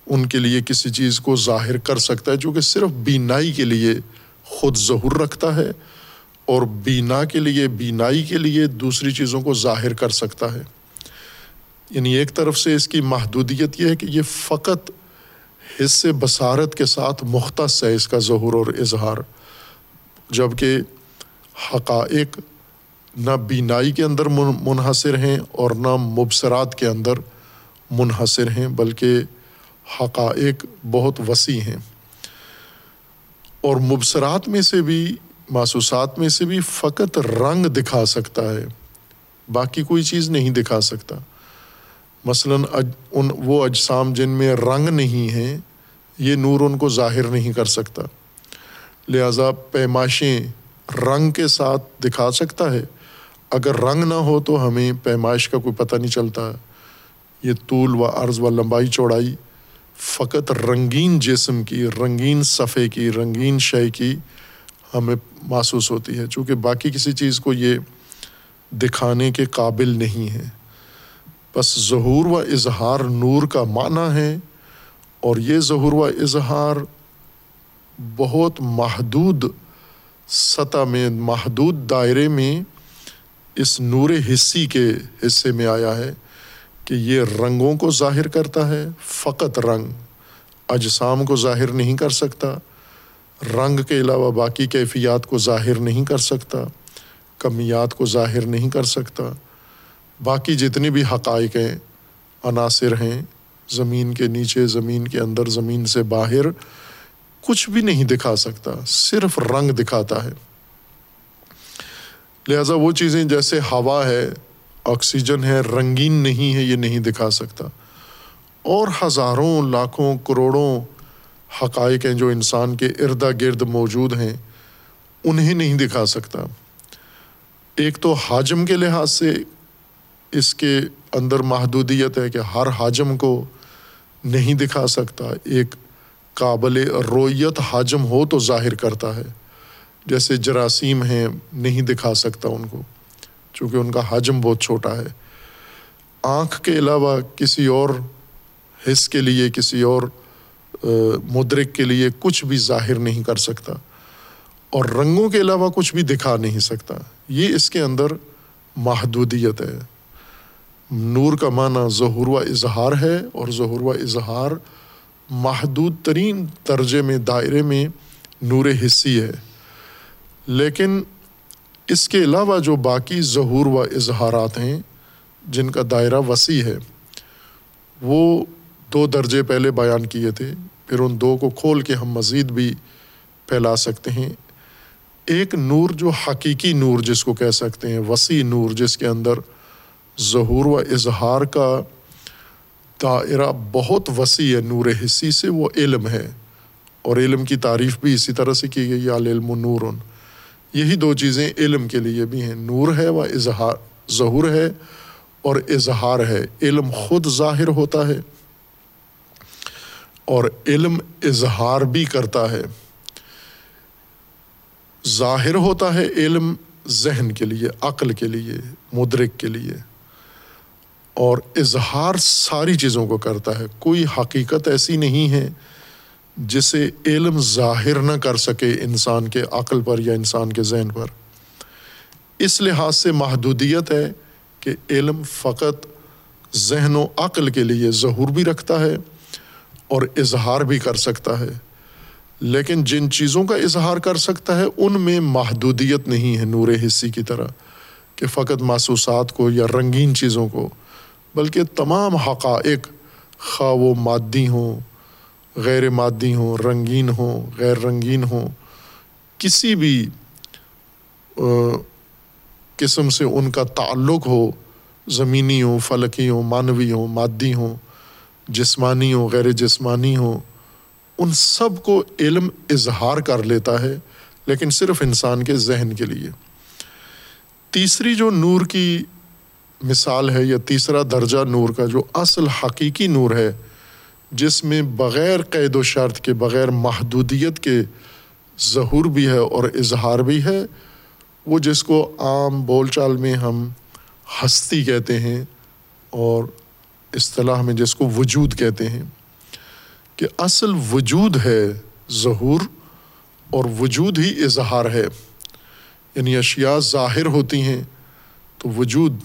ان کے لیے کسی چیز کو ظاہر کر سکتا ہے، جو کہ صرف بینائی کے لیے خود ظہور رکھتا ہے۔ اور بینا کے لیے، بینائی کے لیے دوسری چیزوں کو ظاہر کر سکتا ہے۔ یعنی ایک طرف سے اس کی محدودیت یہ ہے کہ یہ فقط حصے بصارت کے ساتھ مختص ہے اس کا ظہور اور اظہار جبکہ حقائق نہ بینائی کے اندر منحصر ہیں اور نہ مبصرات کے اندر منحصر ہیں، بلکہ حقائق بہت وسیع ہیں۔ اور مبصرات میں سے بھی محسوسات میں سے بھی فقط رنگ دکھا سکتا ہے، باقی کوئی چیز نہیں دکھا سکتا۔ مثلاً ان وہ اجسام جن میں رنگ نہیں ہیں، یہ نور ان کو ظاہر نہیں کر سکتا۔ لہٰذا پیمائشیں رنگ کے ساتھ دکھا سکتا ہے۔ اگر رنگ نہ ہو تو ہمیں پیمائش کا کوئی پتہ نہیں چلتا۔ یہ طول و عرض و لمبائی چوڑائی فقط رنگین جسم کی، رنگین صفحے کی، رنگین شے کی ہمیں محسوس ہوتی ہے چونکہ باقی کسی چیز کو یہ دکھانے کے قابل نہیں ہے بس ظہور و اظہار نور کا معنی ہے، اور یہ ظہور و اظہار بہت محدود سطح میں، محدود دائرے میں اس نور حصی کے حصے میں آیا ہے کہ یہ رنگوں کو ظاہر کرتا ہے، فقط رنگ اجسام کو ظاہر نہیں کر سکتا۔ رنگ کے علاوہ باقی کیفیات کو ظاہر نہیں کر سکتا، کمیات کو ظاہر نہیں کر سکتا۔ باقی جتنی بھی حقائق ہیں، عناصر ہیں، زمین کے نیچے، زمین کے اندر، زمین سے باہر، کچھ بھی نہیں دکھا سکتا، صرف رنگ دکھاتا ہے۔ لہٰذا وہ چیزیں جیسے ہوا ہے، آکسیجن ہے، رنگین نہیں ہے، یہ نہیں دکھا سکتا۔ اور ہزاروں، لاکھوں، کروڑوں حقائق ہیں جو انسان کے اردا گرد موجود ہیں، انہیں نہیں دکھا سکتا۔ ایک تو حاجم کے لحاظ سے اس کے اندر محدودیت ہے کہ ہر حاجم کو نہیں دکھا سکتا۔ ایک قابل رویت حاجم ہو تو ظاہر کرتا ہے۔ جیسے جراثیم ہیں، نہیں دکھا سکتا ان کو، چونکہ ان کا حجم بہت چھوٹا ہے۔ آنکھ کے علاوہ کسی اور حص کے لیے، کسی اور مدرک کے لیے کچھ بھی ظاہر نہیں کر سکتا اور رنگوں کے علاوہ کچھ بھی دکھا نہیں سکتا۔ یہ اس کے اندر محدودیت ہے۔ نور کا معنی ظہور و اظہار ہے اور ظہور و اظہار محدود ترین درجے میں، دائرے میں نور حصی ہے۔ لیکن اس کے علاوہ جو باقی ظہور و اظہارات ہیں، جن کا دائرہ وسیع ہے، وہ دو درجے پہلے بیان کیے تھے۔ پھر ان دو کو کھول کے ہم مزید بھی پھیلا سکتے ہیں۔ ایک نور جو حقیقی نور جس کو کہہ سکتے ہیں، وسیع نور جس کے اندر ظہور و اظہار کا دائرہ بہت وسیع ہے، نور حصی سے وہ علم ہے۔ اور علم کی تعریف بھی اسی طرح سے کی گئی علم و نور یہی دو چیزیں علم کے لیے بھی ہیں۔ نور ہے و اظہار، ظہور ہے اور اظہار ہے۔ علم خود ظاہر ہوتا ہے۔ اور علم اظہار بھی کرتا ہے۔ ظاہر ہوتا ہے علم ذہن کے لیے، عقل کے لیے، مدرک کے لیے۔ اور اظہار ساری چیزوں کو کرتا ہے۔ کوئی حقیقت ایسی نہیں ہے جسے علم ظاہر نہ کر سکے انسان کے عقل پر یا انسان کے ذہن پر۔ اس لحاظ سے محدودیت ہے کہ علم فقط ذہن و عقل کے لیے ظہور بھی رکھتا ہے۔ اور اظہار بھی کر سکتا ہے۔ لیکن جن چیزوں کا اظہار کر سکتا ہے، ان میں محدودیت نہیں ہے نور حصی کی طرح کہ فقط محسوسات کو یا رنگین چیزوں کو، بلکہ تمام حقائق خواہ و مادی ہوں، غیر مادی ہوں، رنگین ہوں، غیر رنگین ہوں، کسی بھی قسم سے ان کا تعلق ہو، زمینی ہوں، فلکی ہوں مانوی ہوں، مادی ہوں جسمانی ہوں، غیر جسمانی ہوں، ان سب کو علم اظہار کر لیتا ہے، لیکن صرف انسان کے ذہن کے لیے۔ تیسری جو نور کی مثال ہے، یا تیسرا درجہ نور کا جو اصل حقیقی نور ہے، جس میں بغیر قید و شرط کے، بغیر محدودیت کے ظہور بھی ہے اور اظہار بھی ہے، وہ جس کو عام بول چال میں ہم ہستی کہتے ہیں اور اصطلاح میں جس کو وجود کہتے ہیں، کہ اصل وجود ہے ظہور اور وجود ہی اظہار ہے۔ یعنی اشیاء ظاہر ہوتی ہیں تو وجود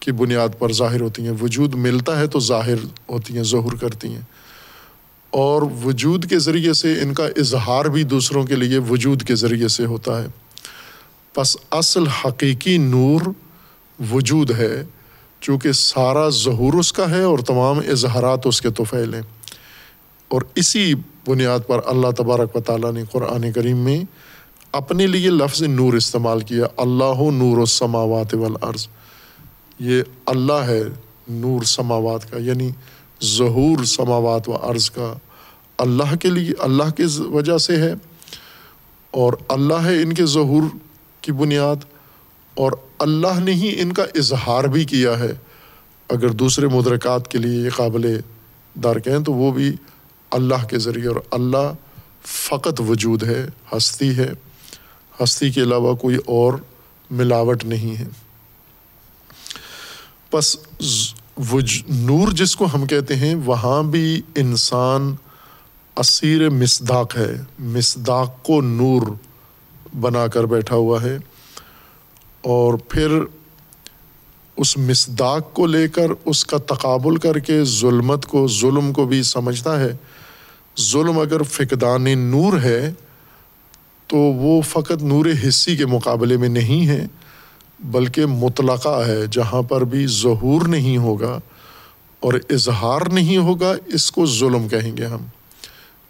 کی بنیاد پر ظاہر ہوتی ہیں۔ وجود ملتا ہے تو ظاہر ہوتی ہیں، ظہور کرتی ہیں۔ اور وجود کے ذریعے سے ان کا اظہار بھی دوسروں کے لیے وجود کے ذریعے سے ہوتا ہے۔ پس اصل حقیقی نور وجود ہے۔ چونکہ سارا ظہور اس کا ہے اور تمام اظہارات اس کے توفیل ہیں اور اسی بنیاد پر اللہ تبارک و تعالیٰ نے قرآن کریم میں اپنے لیے لفظ نور استعمال کیا، اللہ نور السماوات والارض۔ یہ اللہ ہے نور سماوات کا یعنی ظہور سماوات و عرض کا اللہ کے لیے، اللہ کی وجہ سے ہے۔ اور اللہ ہے ان کے ظہور کی بنیاد۔ اور اللہ نے ہی ان کا اظہار بھی کیا ہے۔ اگر دوسرے مدرکات کے لیے یہ قابل دار کہیں تو وہ بھی اللہ کے ذریعے اور اللہ فقط وجود ہے، ہستی ہے۔ ہستی کے علاوہ کوئی اور ملاوٹ نہیں ہے۔ بس نور جس کو ہم کہتے ہیں، وہاں بھی انسان اسیر مصداق ہے۔ مصداق کو نور بنا کر بیٹھا ہوا ہے۔ اور پھر اس مصداق کو لے کر اس کا تقابل کر کے ظلمت کو، ظلم کو بھی سمجھتا ہے۔ ظلم اگر فقدان نور ہے تو وہ فقط نور حصی کے مقابلے میں نہیں ہے، بلکہ مطلقہ ہے، جہاں پر بھی ظہور نہیں ہوگا اور اظہار نہیں ہوگا، اس کو ظلم کہیں گے ہم۔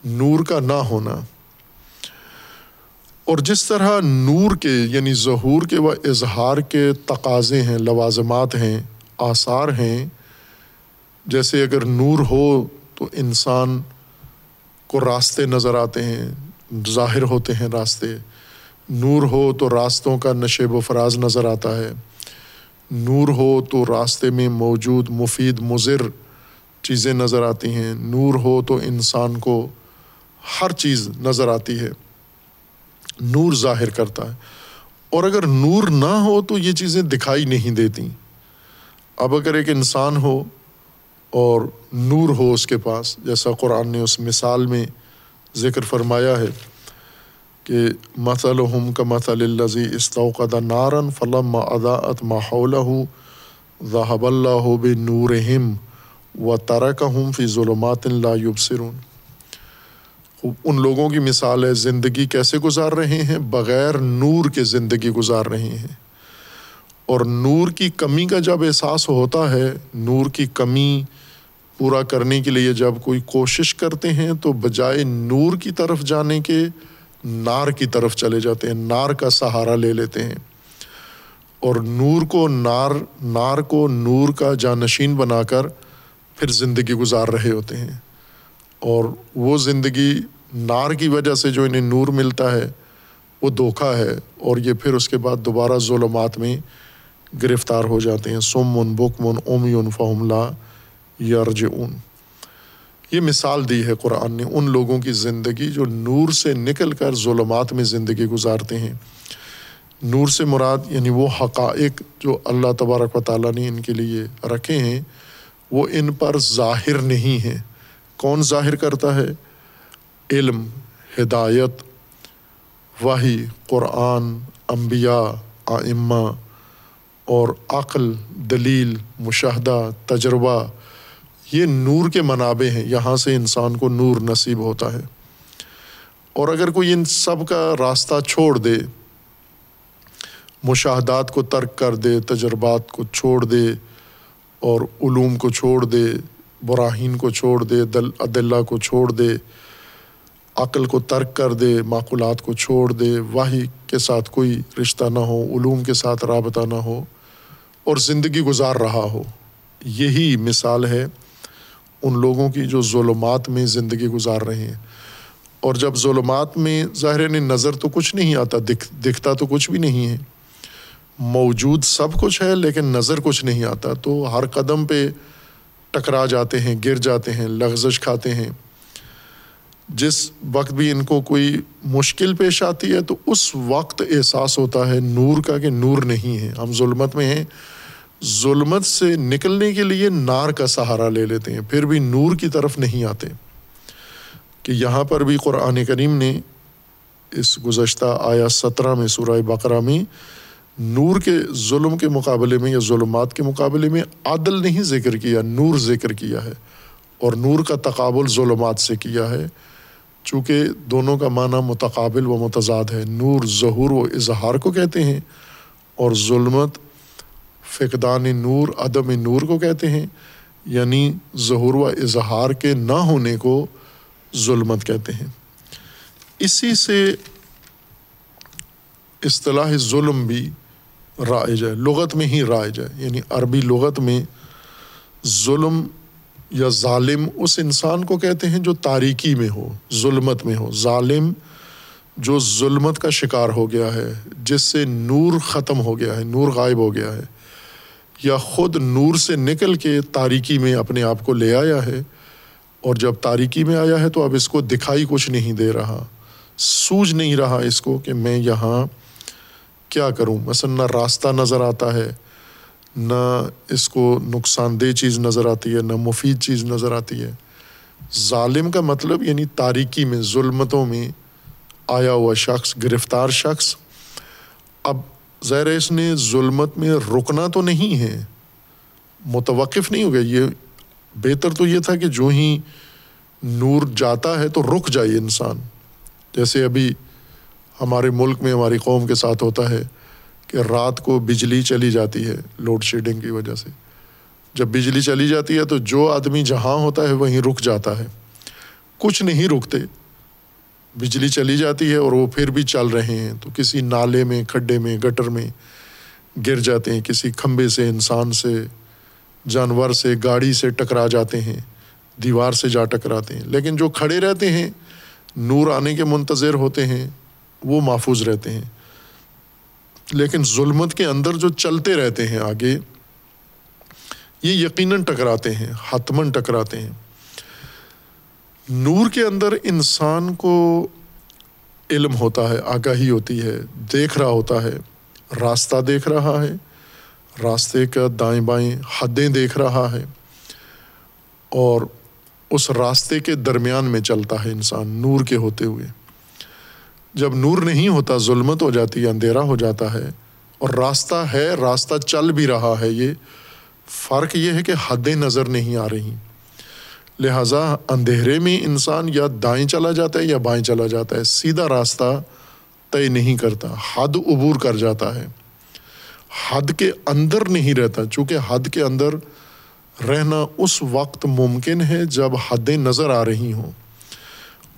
نور کا نہ ہونا۔ اور جس طرح نور کے یعنی ظہور کے و اظہار کے تقاضے ہیں، لوازمات ہیں، آثار ہیں، جیسے اگر نور ہو تو انسان کو راستے نظر آتے ہیں، ظاہر ہوتے ہیں راستے۔ نور ہو تو راستوں کا نشیب و فراز نظر آتا ہے۔ نور ہو تو راستے میں موجود مفید، مضر چیزیں نظر آتی ہیں۔ نور ہو تو انسان کو ہر چیز نظر آتی ہے۔ نور ظاہر کرتا ہے۔ اور اگر نور نہ ہو تو یہ چیزیں دکھائی نہیں دیتی۔ اب اگر ایک انسان ہو اور نور ہو اس کے پاس، جیسا قرآن نے اس مثال میں ذکر فرمایا ہے کہ مثلہم کا مثل الزی استوقد نارن فلم اداعت ماحول ذہب اللہ بے نور ہم و ترک ہم فی ظلمات لا یبصرون ان لوگوں کی مثال ہے زندگی کیسے گزار رہے ہیں؟ بغیر نور کے زندگی گزار رہے ہیں۔ اور نور کی کمی کا جب احساس ہوتا ہے، نور کی کمی پورا کرنے کے لیے جب کوئی کوشش کرتے ہیں، تو بجائے نور کی طرف جانے کے، نار کی طرف چلے جاتے ہیں، نار کا سہارا لے لیتے ہیں۔ اور نور کو نار نار کو نور کا جانشین بنا کر پھر زندگی گزار رہے ہوتے ہیں۔ اور وہ زندگی نار کی وجہ سے جو انہیں نور ملتا ہے، وہ دھوکھا ہے اور یہ پھر اس کے بعد دوبارہ ظلمات میں گرفتار ہو جاتے ہیں۔ سم من بک من اوم فہم لا یارج اون یہ مثال دی ہے قرآن نے ان لوگوں کی زندگی جو نور سے نکل کر ظلمات میں زندگی گزارتے ہیں۔ نور سے مراد یعنی وہ حقائق جو اللہ تبارک و تعالیٰ نے ان کے لیے رکھے ہیں، وہ ان پر ظاہر نہیں ہیں۔ کون ظاہر کرتا ہے؟ علم، ہدایت، وحی، قرآن، انبیاء، آئمہ اور عقل، دلیل، مشاہدہ، تجربہ۔ یہ نور کے منابع ہیں، یہاں سے انسان کو نور نصیب ہوتا ہے۔ اور اگر کوئی ان سب کا راستہ چھوڑ دے، مشاہدات کو ترک کر دے، تجربات کو چھوڑ دے اور علوم کو چھوڑ دے براہین کو چھوڑ دے، دل عدلہ کو چھوڑ دے، عقل کو ترک کر دے، معقولات کو چھوڑ دے واحد کے ساتھ کوئی رشتہ نہ ہو، علوم کے ساتھ رابطہ نہ ہو، اور زندگی گزار رہا ہو۔ یہی مثال ہے ان لوگوں کی جو ظلمات میں زندگی گزار رہے ہیں۔ اور جب ظلمات میں ظاہر نے نظر تو کچھ نہیں آتا، دکھ، دکھتا تو کچھ بھی نہیں ہے۔ موجود سب کچھ ہے لیکن نظر کچھ نہیں آتا۔ تو ہر قدم پہ ٹکرا جاتے ہیں، گر جاتے ہیں، لغزش کھاتے ہیں۔ جس وقت بھی ان کو کوئی مشکل پیش آتی ہے تو اس وقت احساس ہوتا ہے نور کا کہ نور نہیں ہے۔ ہم ظلمت میں ہیں۔ ظلمت سے نکلنے کے لیے نار کا سہارا لے لیتے ہیں، پھر بھی نور کی طرف نہیں آتے۔ کہ یہاں پر بھی قرآن کریم نے اس گزشتہ آیا سترہ میں سورہ بقرہ میں نور کے ظلم کے مقابلے میں یا ظلمات کے مقابلے میں عادل نہیں ذکر کیا، نور ذکر کیا ہے اور نور کا تقابل ظلمات سے کیا ہے۔ چونکہ دونوں کا معنی متقابل و متضاد ہے۔ نور ظہور و اظہار کو کہتے ہیں اور ظلمت فقدان نور، عدم نور کو کہتے ہیں۔ یعنی ظہور و اظہار کے نہ ہونے کو ظلمت کہتے ہیں۔ اسی سے اصطلاح ظلم بھی رائج ہے، لغت میں ہی رائج ہے۔ یعنی عربی لغت میں ظلم یا ظالم اس انسان کو کہتے ہیں جو تاریکی میں ہو، ظلمت میں ہو۔ ظالم جو ظلمت کا شکار ہو گیا ہے، جس سے نور ختم ہو گیا ہے، نور غائب ہو گیا ہے، یا خود نور سے نکل کے تاریکی میں اپنے آپ کو لے آیا ہے اور جب تاریکی میں آیا ہے تو اب اس کو دکھائی کچھ نہیں دے رہا، سوج نہیں رہا اس کو کہ میں یہاں کیا کروں؟ مثلاً نہ راستہ نظر آتا ہے، نہ اس کو نقصان دہ چیز نظر آتی ہے، نہ مفید چیز نظر آتی ہے۔ ظالم کا مطلب یعنی تاریکی میں، ظلمتوں میں آیا ہوا شخص، گرفتار شخص۔ اب ظاہر اس نے ظلمت میں رکنا تو نہیں ہے، متوقف نہیں ہو گیا۔ یہ بہتر تو یہ تھا کہ جو ہی نور جاتا ہے تو رک جائے انسان۔ جیسے ابھی ہمارے ملک میں، ہماری قوم کے ساتھ ہوتا ہے کہ رات کو بجلی چلی جاتی ہے لوڈ شیڈنگ کی وجہ سے۔ جب بجلی چلی جاتی ہے تو جو آدمی جہاں ہوتا ہے وہیں رک جاتا ہے۔ کچھ نہیں رکتے، بجلی چلی جاتی ہے اور وہ پھر بھی چل رہے ہیں۔ تو کسی نالے میں، کھڈے میں، گٹر میں گر جاتے ہیں، کسی کھمبے سے، انسان سے، جانور سے، گاڑی سے ٹکرا جاتے ہیں، دیوار سے جا ٹکراتے ہیں۔ لیکن جو کھڑے رہتے ہیں، نور آنے کے منتظر ہوتے ہیں۔ وہ محفوظ رہتے ہیں۔ لیکن ظلمت کے اندر جو چلتے رہتے ہیں آگے، یہ یقیناً ٹکراتے ہیں حتمن ٹکراتے ہیں۔ نور کے اندر انسان کو علم ہوتا ہے، آگاہی ہوتی ہے، دیکھ رہا ہوتا ہے، راستہ دیکھ رہا ہے، راستے کا دائیں بائیں حدیں دیکھ رہا ہے۔ اور اس راستے کے درمیان میں چلتا ہے انسان، نور کے ہوتے ہوئے۔ جب نور نہیں ہوتا، ظلمت ہو جاتی ہے، اندھیرا ہو جاتا ہے، اور راستہ ہے، راستہ چل بھی رہا ہے یہ۔ فرق یہ ہے کہ حدیں نظر نہیں آ رہی۔ لہٰذا اندھیرے میں انسان یا دائیں چلا جاتا ہے یا بائیں چلا جاتا ہے۔ سیدھا راستہ طے نہیں کرتا، حد عبور کر جاتا ہے۔ حد کے اندر نہیں رہتا، چونکہ حد کے اندر رہنا اس وقت ممکن ہے جب حدیں نظر آ رہی ہوں۔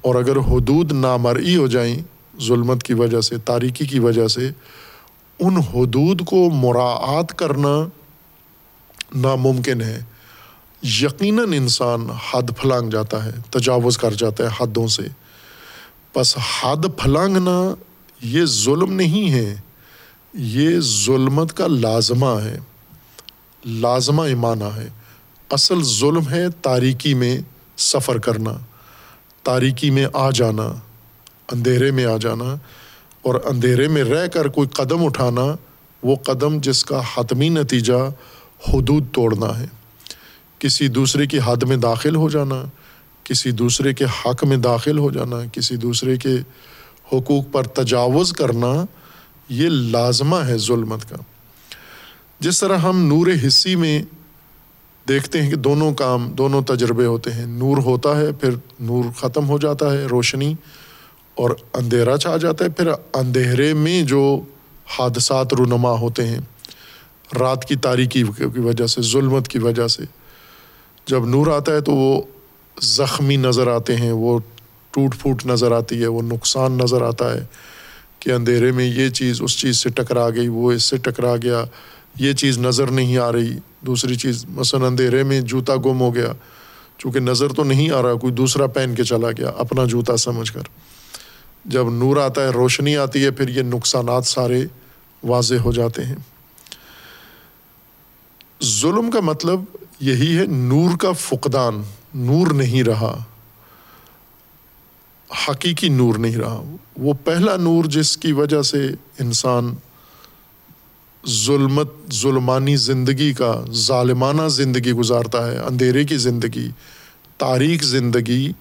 اور اگر حدود نامرئی ہو جائیں ظلمت کی وجہ سے، تاریکی کی وجہ سے ان حدود کو مراعات کرنا ناممکن ہے۔ یقیناً انسان حد پھلانگ جاتا ہے، تجاوز کر جاتا ہے حدوں سے۔ بس حد پھلانگنا یہ ظلم نہیں ہے، یہ ظلمت کا لازمہ ہے، لازمہ ایمانہ ہے۔ اصل ظلم ہے تاریکی میں سفر کرنا، تاریکی میں آ جانا۔ اندھیرے میں آ جانا اور اندھیرے میں رہ کر کوئی قدم اٹھانا، وہ قدم جس کا حتمی نتیجہ حدود توڑنا ہے۔ کسی دوسرے کی حد میں داخل ہو جانا، کسی دوسرے کے حق میں داخل ہو جانا، کسی دوسرے کے حقوق پر تجاوز کرنا، یہ لازمہ ہے ظلمت کا۔ جس طرح ہم نور حصی میں دیکھتے ہیں کہ دونوں کام، دونوں تجربے ہوتے ہیں۔ نور ہوتا ہے، پھر نور ختم ہو جاتا ہے، روشنی۔ اور اندھیرا چھا جاتا ہے، پھر اندھیرے میں جو حادثات رونما ہوتے ہیں، رات کی تاریکی کی وجہ سے، ظلمت کی وجہ سے، جب نور آتا ہے تو وہ زخمی نظر آتے ہیں، وہ ٹوٹ پھوٹ نظر آتی ہے، وہ نقصان نظر آتا ہے کہ اندھیرے میں یہ چیز اس چیز سے ٹکرا گئی، وہ اس سے ٹکرا گیا، یہ چیز نظر نہیں آ رہی، دوسری چیز مثلاً اندھیرے میں جوتا گم ہو گیا، چونکہ نظر تو نہیں آ رہا، کوئی دوسرا پہن کے چلا گیا، اپنا جوتا سمجھ کر۔ جب نور آتا ہے، روشنی آتی ہے، پھر یہ نقصانات سارے واضح ہو جاتے ہیں۔ ظلم کا مطلب یہی ہے، نور کا فقدان، نور نہیں رہا۔ حقیقی نور نہیں رہا۔ وہ پہلا نور جس کی وجہ سے انسان ظلمت، ظلمانی زندگی کا ظالمانہ زندگی گزارتا ہے، اندھیرے کی زندگی تاریخ زندگی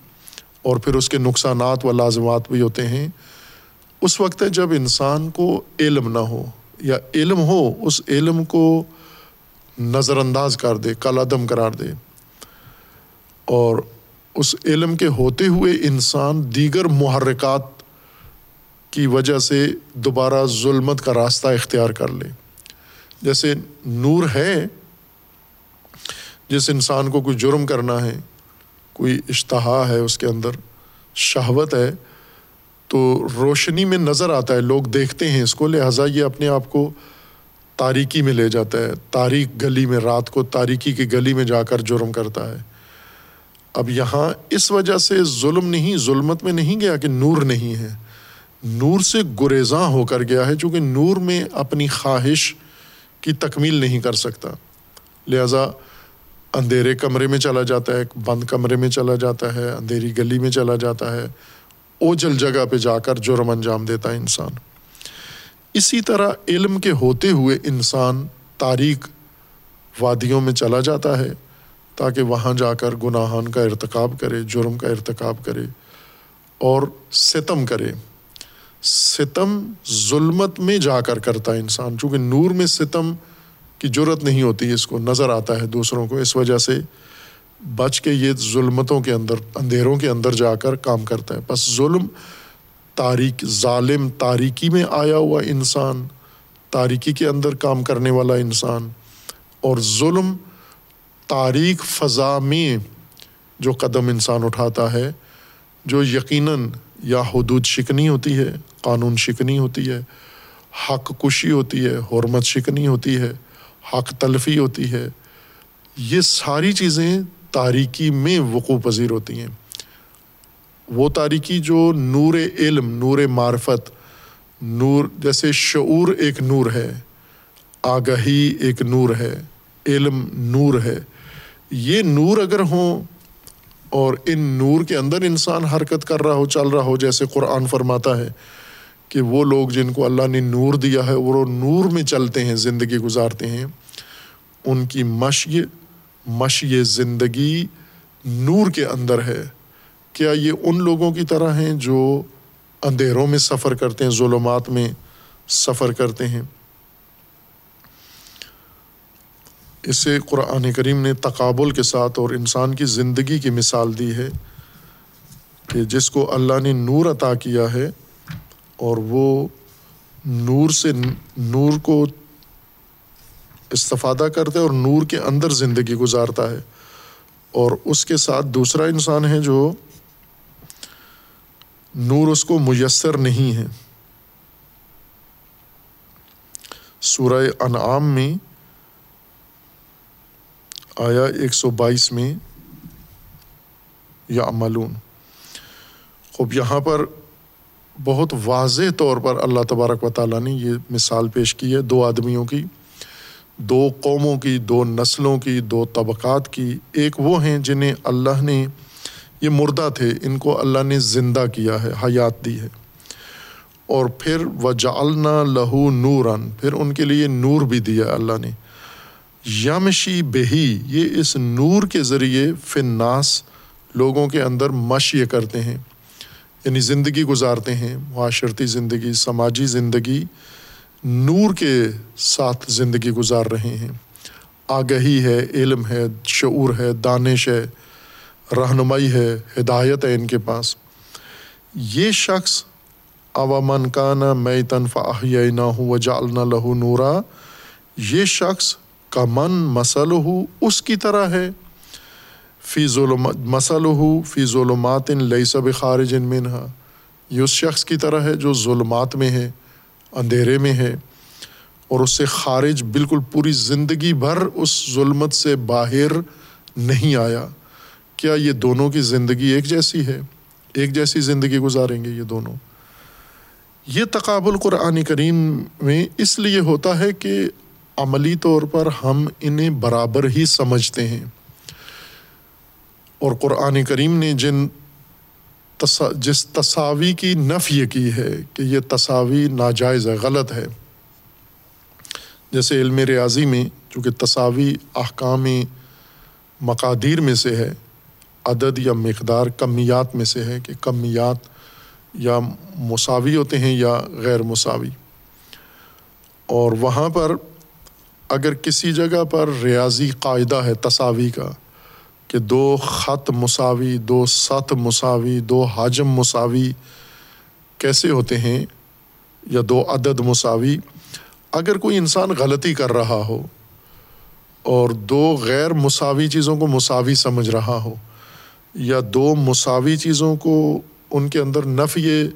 اور پھر اس کے نقصانات و لازمات بھی ہوتے ہیں۔ اس وقت ہے جب انسان کو علم نہ ہو یا علم ہو، اس علم کو نظر انداز کر دے کل عدم قرار دے۔ اور اس علم کے ہوتے ہوئے انسان دیگر محرکات کی وجہ سے دوبارہ ظلمت کا راستہ اختیار کر لے۔ جیسے نور ہے، جس انسان کو کوئی جرم کرنا ہے کوئی اشتہا ہے اس کے اندر، شہوت ہے، تو روشنی میں نظر آتا ہے، لوگ دیکھتے ہیں اس کو، لہٰذا یہ اپنے آپ کو تاریکی میں لے جاتا ہے۔ تاریک گلی میں، رات کو تاریکی کی گلی میں جا کر جرم کرتا ہے۔ اب یہاں اس وجہ سے ظلم نہیں، ظلمت میں نہیں گیا کہ نور نہیں ہے۔ نور سے گریزاں ہو کر گیا ہے، چونکہ نور میں اپنی خواہش کی تکمیل نہیں کر سکتا۔ لہٰذا اندھیرے کمرے میں چلا جاتا ہے، بند کمرے میں چلا جاتا ہے، اندھیری گلی میں چلا جاتا ہے۔ اوجل جگہ پہ جا کر جرم انجام دیتا ہے انسان۔ اسی طرح علم کے ہوتے ہوئے انسان تاریخ وادیوں میں چلا جاتا ہے تاکہ وہاں جا کر گناہان کا ارتکاب کرے، جرم کا ارتکاب کرے اور ستم کرے۔ ستم ظلمت میں جا کر کرتا ہے انسان، چونکہ نور میں ستم کی ضرورت نہیں ہوتی، اس کو نظر آتا ہے دوسروں کو۔ اس وجہ سے بچ کے یہ ظلمتوں کے اندر، اندھیروں کے اندر جا کر کام کرتا ہے۔ بس ظلم تاریخ ظالم، تاریکی میں آیا ہوا انسان، تاریکی کے اندر کام کرنے والا انسان۔ اور ظلم تاریخ فضا میں جو قدم انسان اٹھاتا ہے، جو یقیناً یا حدود شکنی ہوتی ہے، قانون شکنی ہوتی ہے، حق کشی ہوتی ہے، حرمت شکنی ہوتی ہے حق تلفی ہوتی ہے۔ یہ ساری چیزیں تاریکی میں وقوع پذیر ہوتی ہیں۔ وہ تاریکی جو نور علم، نور معرفت، نور جیسے شعور ایک نور ہے، آگہی ایک نور ہے، علم نور ہے۔ یہ نور اگر ہوں اور ان نور کے اندر انسان حرکت کر رہا ہو، چل رہا ہو، جیسے قرآن فرماتا ہے کہ وہ لوگ جن کو اللہ نے نور دیا ہے، وہ نور میں چلتے ہیں، زندگی گزارتے ہیں۔ ان کی مشی مشی زندگی نور کے اندر ہے۔ کیا یہ ان لوگوں کی طرح ہیں جو اندھیروں میں سفر کرتے ہیں، ظلمات میں سفر کرتے ہیں؟ اسے قرآن کریم نے تقابل کے ساتھ اور انسان کی زندگی کی مثال دی ہے کہ جس کو اللہ نے نور عطا کیا ہے اور وہ نور سے، نور کو استفادہ کرتا ہے اور نور کے اندر زندگی گزارتا ہے۔ اور اس کے ساتھ دوسرا انسان ہے جو نور اس کو میسر نہیں ہے۔ سورہ انعام میں آیا ایک سو بائیس میں یا عملون خوب، یہاں پر بہت واضح طور پر اللہ تبارک و تعالیٰ نے یہ مثال پیش کی ہے دو آدمیوں کی۔ دو قوموں کی، دو نسلوں کی، دو طبقات کی ایک وہ ہیں جنہیں اللہ نے، یہ مردہ تھے، ان کو اللہ نے زندہ کیا ہے، حیات دی ہے۔ اور پھر وہ جالنا لہو نورن پھر ان کے لیے نور بھی دیا اللہ نے۔ یامشی بہی، یہ اس نور کے ذریعے فناس لوگوں کے اندر مشی کرتے ہیں یعنی زندگی گزارتے ہیں، معاشرتی زندگی، سماجی زندگی نور کے ساتھ زندگی گزار رہے ہیں۔ آگہی ہے، علم ہے، شعور ہے، دانش ہے، رہنمائی ہے، ہدایت ہے ان کے پاس۔ یہ شخص عوامن کانا میں تنفا نہ ہوں و جالنا لہو نورا یہ شخص کا من مسل ہو اس کی طرح ہے۔ فی ظلم مسل ہو فی ظلمات لئی سب خارج ان منہا یہ اس شخص کی طرح ہے جو ظلمات میں ہے۔ اندھیرے میں ہے اور اس سے خارج بالکل پوری زندگی بھر اس ظلمت سے باہر نہیں آیا۔ کیا یہ دونوں کی زندگی ایک جیسی ہے؟ ایک جیسی زندگی گزاریں گے یہ دونوں؟ یہ تقابل قرآن کریم میں اس لیے ہوتا ہے کہ عملی طور پر ہم انہیں برابر ہی سمجھتے ہیں۔ اور قرآن کریم نے جن جس تصاوی کی نفی کی ہے کہ یہ تصاوی ناجائز ہے، غلط ہے۔ جیسے علم ریاضی میں، چونکہ تصاوی احکام مقادیر میں سے ہے، عدد یا مقدار کمیات میں سے ہے کہ کمیات یا مساوی ہوتے ہیں یا غیر مساوی۔ اور وہاں پر اگر کسی جگہ پر ریاضی قاعدہ ہے تصاوی کا کہ دو خط مساوی، دو ست مساوی، دو حاجم مساوی کیسے ہوتے ہیں یا دو عدد مساوی؟ اگر کوئی انسان غلطی کر رہا ہو اور دو غیر مساوی چیزوں کو مساوی سمجھ رہا ہو یا دو مساوی چیزوں کو ان کے اندر نفی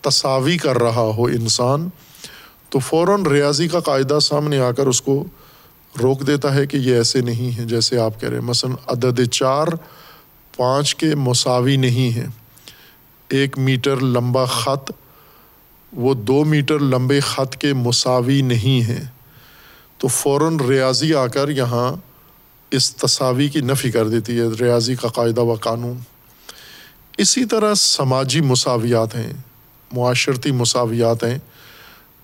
تصاوی کر رہا ہو انسان، تو فوراً ریاضی کا قاعدہ سامنے آ کر اس کو روک دیتا ہے کہ یہ ایسے نہیں ہے جیسے آپ کہہ رہے ہیں۔ مثلاً عدد چار پانچ کے مساوی نہیں ہیں۔ ایک میٹر لمبا خط، وہ دو میٹر لمبے خط کے مساوی نہیں ہیں۔ تو فوراً ریاضی آ کر یہاں اس تصاوی کی نفی کر دیتی ہے، ریاضی کا قاعدہ و قانون۔ اسی طرح سماجی مساویات ہیں، معاشرتی مساویات ہیں۔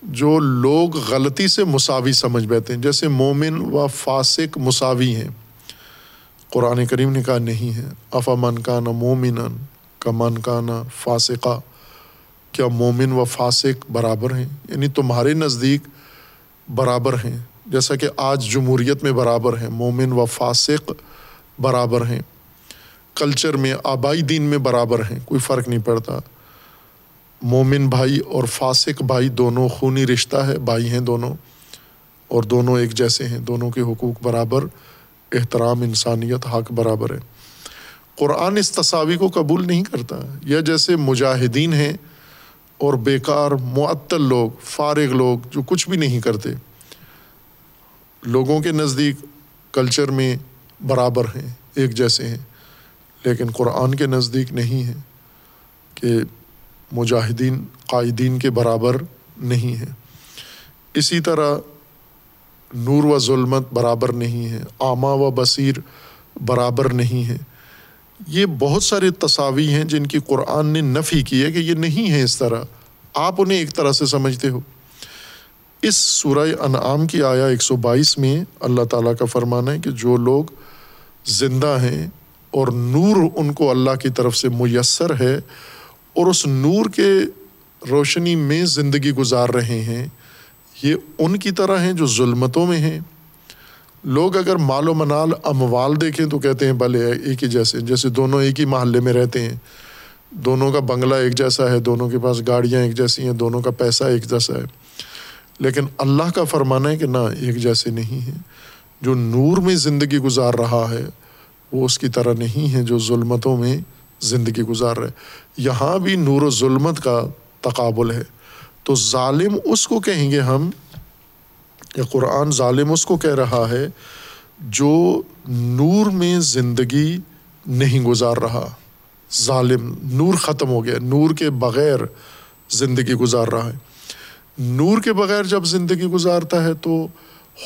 جو لوگ غلطی سے مساوی سمجھ بیٹھتے ہیں، جیسے مومن و فاسق مساوی ہیں۔ قرآن کریم نے کہا نہیں ہے۔ افا من کا نا مومن کا من کا نا فاسقہ کیا مومن و فاسق برابر ہیں؟ یعنی تمہارے نزدیک برابر ہیں، جیسا کہ آج جمہوریت میں برابر ہیں۔ مومن و فاسق برابر ہیں۔ کلچر میں، آبائی دین میں برابر ہیں۔ کوئی فرق نہیں پڑتا۔ مومن بھائی اور فاسق بھائی دونوں خونی رشتہ ہے، بھائی ہیں دونوں، اور دونوں ایک جیسے ہیں، دونوں کے حقوق برابر، احترام، انسانیت، حق برابر ہے۔ قرآن اس تصاوی کو قبول نہیں کرتا، یا جیسے مجاہدین ہیں اور بیکار، معطل لوگ، فارغ لوگ، جو کچھ بھی نہیں کرتے۔ لوگوں کے نزدیک کلچر میں برابر ہیں، ایک جیسے ہیں، لیکن قرآن کے نزدیک نہیں ہے کہ مجاہدین، قائدین کے برابر نہیں ہیں۔ اسی طرح نور و ظلمت برابر نہیں ہے آما و بصیر برابر نہیں ہے یہ بہت سارے تصاوی ہیں جن کی قرآن نے نفی کی ہے کہ یہ نہیں ہے اس طرح۔ آپ انہیں ایک طرح سے سمجھتے ہو۔ اس سورہ انعام کی آیا ایک سو بائیس میں اللہ تعالیٰ کا فرمانا ہے کہ جو لوگ زندہ ہیں اور نور ان کو اللہ کی طرف سے میسر ہے اور اس نور کے روشنی میں زندگی گزار رہے ہیں، یہ ان کی طرح ہیں جو ظلمتوں میں ہیں۔ لوگ اگر مال و منال اموال دیکھیں تو کہتے ہیں، بھلے ایک ہی جیسے جیسے دونوں ایک ہی محلے میں رہتے ہیں۔ دونوں کا بنگلہ ایک جیسا ہے، دونوں کے پاس گاڑیاں ایک جیسی ہیں، دونوں کا پیسہ ایک جیسا ہے۔ لیکن اللہ کا فرمانا ہے کہ نہ، ایک جیسے نہیں ہیں۔ جو نور میں زندگی گزار رہا ہے، وہ اس کی طرح نہیں ہے جو ظلمتوں میں زندگی گزار رہے یہاں بھی نور و ظلمت کا تقابل ہے۔ تو ظالم اس کو کہیں گے ہم، یا قرآن ظالم اس کو کہہ رہا ہے جو نور میں زندگی نہیں گزار رہا۔ ظالم، نور ختم ہو گیا، نور کے بغیر زندگی گزار رہا ہے۔ نور کے بغیر جب زندگی گزارتا ہے تو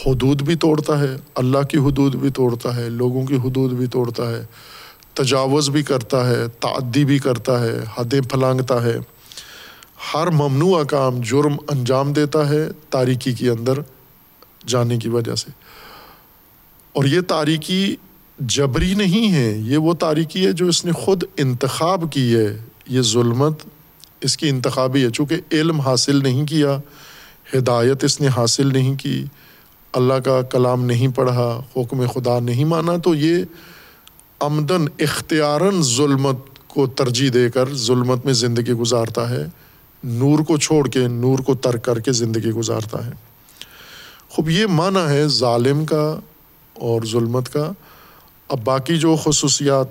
حدود بھی توڑتا ہے، اللہ کی حدود بھی توڑتا ہے، لوگوں کی حدود بھی توڑتا ہے۔ تجاوز بھی کرتا ہے، تعدی بھی کرتا ہے، حدیں پھلانگتا ہے۔ ہر ممنوع کام جرم انجام دیتا ہے تاریکی کے اندر جانے کی وجہ سے۔ اور یہ تاریکی جبری نہیں ہے، یہ وہ تاریکی ہے جو اس نے خود انتخاب کی ہے۔ یہ ظلمت اس کی انتخابی ہے۔ چونکہ علم حاصل نہیں کیا، ہدایت اس نے حاصل نہیں کی۔ اللہ کا کلام نہیں پڑھا، حکم خدا نہیں مانا، تو یہ آمدن اختیاراً ظلمت کو ترجیح دے کر ظلمت میں زندگی گزارتا ہے، نور کو چھوڑ کے، نور کو ترک کر کے زندگی گزارتا ہے۔ خوب، یہ معنی ہے ظالم کا اور ظلمت کا۔ اب باقی جو خصوصیات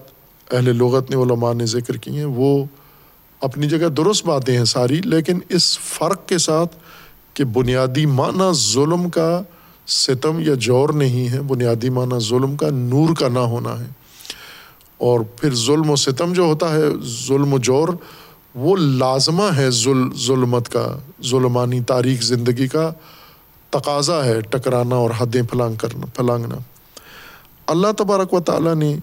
اہل لغت نے علماء نے ذکر کی ہیں، وہ اپنی جگہ درست باتیں ہیں ساری، لیکن اس فرق کے ساتھ کہ بنیادی معنی ظلم کا ستم یا جور نہیں ہے، بنیادی معنی ظلم کا نور کا نہ ہونا ہے۔ اور پھر ظلم و ستم جو ہوتا ہے، ظلم و جور، وہ لازمہ ہے ظلم ظلمت کا، ظلمانی تاریخ زندگی کا تقاضا ہے ٹکرانا اور حدیں پھلانگ کرنا، پھلانگنا۔ اللہ تبارک و تعالیٰ نے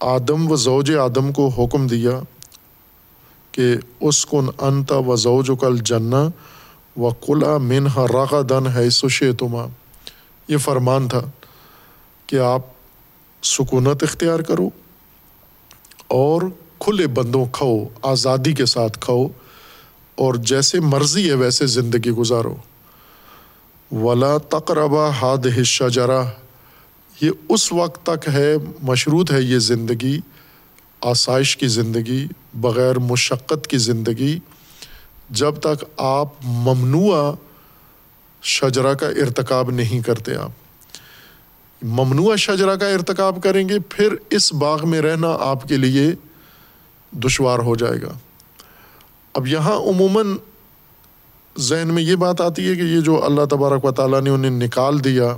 آدم و زوج آدم کو حکم دیا کہ اس کن انت و زوج کل جنا و کلا منہ راغا دن ہے سشے تما یہ فرمان تھا کہ آپ سکونت اختیار کرو اور کھلے بندوں کھو آزادی کے ساتھ کھو اور جیسے مرضی ہے ویسے زندگی گزارو۔ ولا تقربا ہاد حصہ جرا یہ اس وقت تک ہے، مشروط ہے یہ زندگی، آسائش کی زندگی، بغیر مشقت کی زندگی، جب تک آپ ممنوع شجرا کا ارتکاب نہیں کرتے آپ۔ ممنوع شجرا کا ارتکاب کریں گے، پھر اس باغ میں رہنا آپ کے لیے دشوار ہو جائے گا۔ اب یہاں عموماً ذہن میں یہ بات آتی ہے کہ یہ جو اللہ تبارک و تعالیٰ نے انہیں نکال دیا،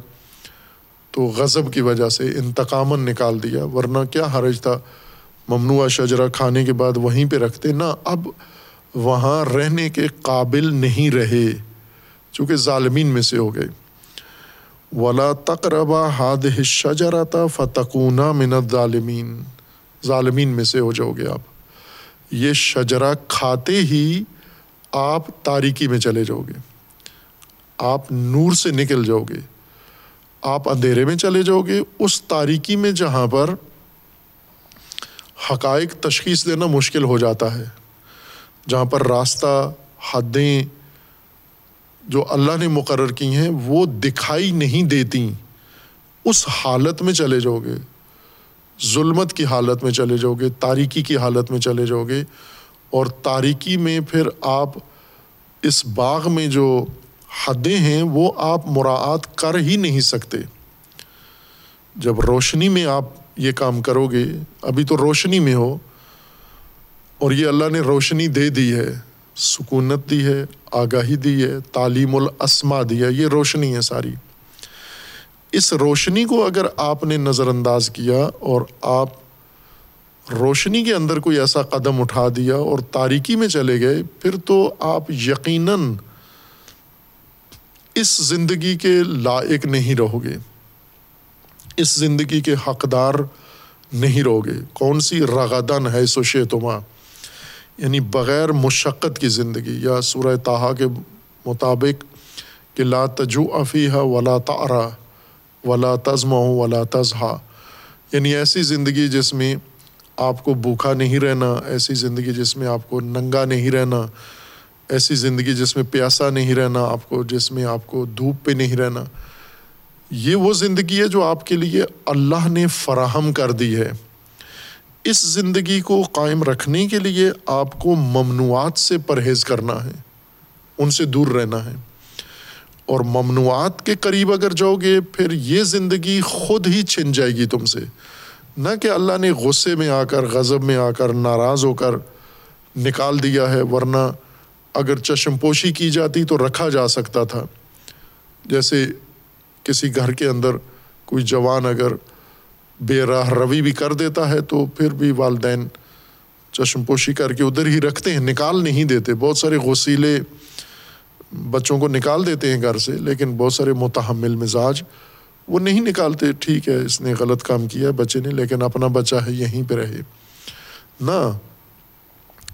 تو غضب کی وجہ سے، انتقاماً نکال دیا، ورنہ کیا حرج تھا ممنوع شجرا کھانے کے بعد وہیں پہ رکھتے؟ نہ، اب وہاں رہنے کے قابل نہیں رہے، چونکہ ظالمین میں سے ہو گئے۔ ولا تقربا ہاد شجرتا فتقونا من ظالمین ظالمین میں سے ہو جاؤ گے آپ۔ یہ شجرا کھاتے ہی آپ تاریکی میں چلے جاؤ گے۔ آپ نور سے نکل جاؤ گے۔ آپ اندھیرے میں چلے جاؤ گے۔ اس تاریکی میں جہاں پر حقائق تشخیص دینا مشکل ہو جاتا ہے۔ جہاں پر راستہ، حدیں جو اللہ نے مقرر کی ہیں، وہ دکھائی نہیں دیتی اس حالت میں چلے جاؤ گے۔ ظلمت کی حالت میں چلے جاؤ گے، تاریکی کی حالت میں چلے جاؤ گے۔ اور تاریکی میں پھر آپ اس باغ میں جو حدیں ہیں، وہ آپ مراعات کر ہی نہیں سکتے۔ جب روشنی میں آپ یہ کام کرو گے، ابھی تو روشنی میں ہو۔ اور یہ اللہ نے روشنی دے دی ہے۔ سکونت دی ہے، آگاہی دی ہے، تعلیم الاسما دی ہے، یہ روشنی ہے ساری۔ اس روشنی کو اگر آپ نے نظر انداز کیا اور آپ روشنی کے اندر کوئی ایسا قدم اٹھا دیا اور تاریکی میں چلے گئے، پھر تو آپ یقیناً اس زندگی کے لائق نہیں رہو گے۔ اس زندگی کے حقدار نہیں رہو گے۔ کون سی رغدن ہے سو شیتما یعنی بغیر مشقت کی زندگی یا سورہ تاہا کے مطابق کہ لا تجو افیہ ولا تارا ولا تزم ولا تزہا۔ یعنی ایسی زندگی جس میں آپ کو بھوکھا نہیں رہنا، ایسی زندگی جس میں آپ کو ننگا نہیں رہنا، ایسی زندگی جس میں پیاسا نہیں رہنا، آپ کو جس میں آپ کو دھوپ پہ نہیں رہنا۔ یہ وہ زندگی ہے جو آپ کے لیے اللہ نے فراہم کر دی ہے۔ اس زندگی کو قائم رکھنے کے لیے آپ کو ممنوعات سے پرہیز کرنا ہے، ان سے دور رہنا ہے۔ اور ممنوعات کے قریب اگر جاؤ گے، پھر یہ زندگی خود ہی چھن جائے گی تم سے۔ نہ کہ اللہ نے غصے میں آ کر، غضب میں آ کر، ناراض ہو کر نکال دیا ہے، ورنہ اگر چشم پوشی کی جاتی تو رکھا جا سکتا تھا۔ جیسے کسی گھر کے اندر کوئی جوان اگر بے راہ روی بھی کر دیتا ہے تو پھر بھی والدین چشم پوشی کر کے ادھر ہی رکھتے ہیں، نکال نہیں دیتے۔ بہت سارے غسیلے بچوں کو نکال دیتے ہیں گھر سے، لیکن بہت سارے متحمل مزاج وہ نہیں نکالتے۔ ٹھیک ہے، اس نے غلط کام کیا ہے بچے نے، لیکن اپنا بچہ ہے، یہیں پہ رہے۔ نہ،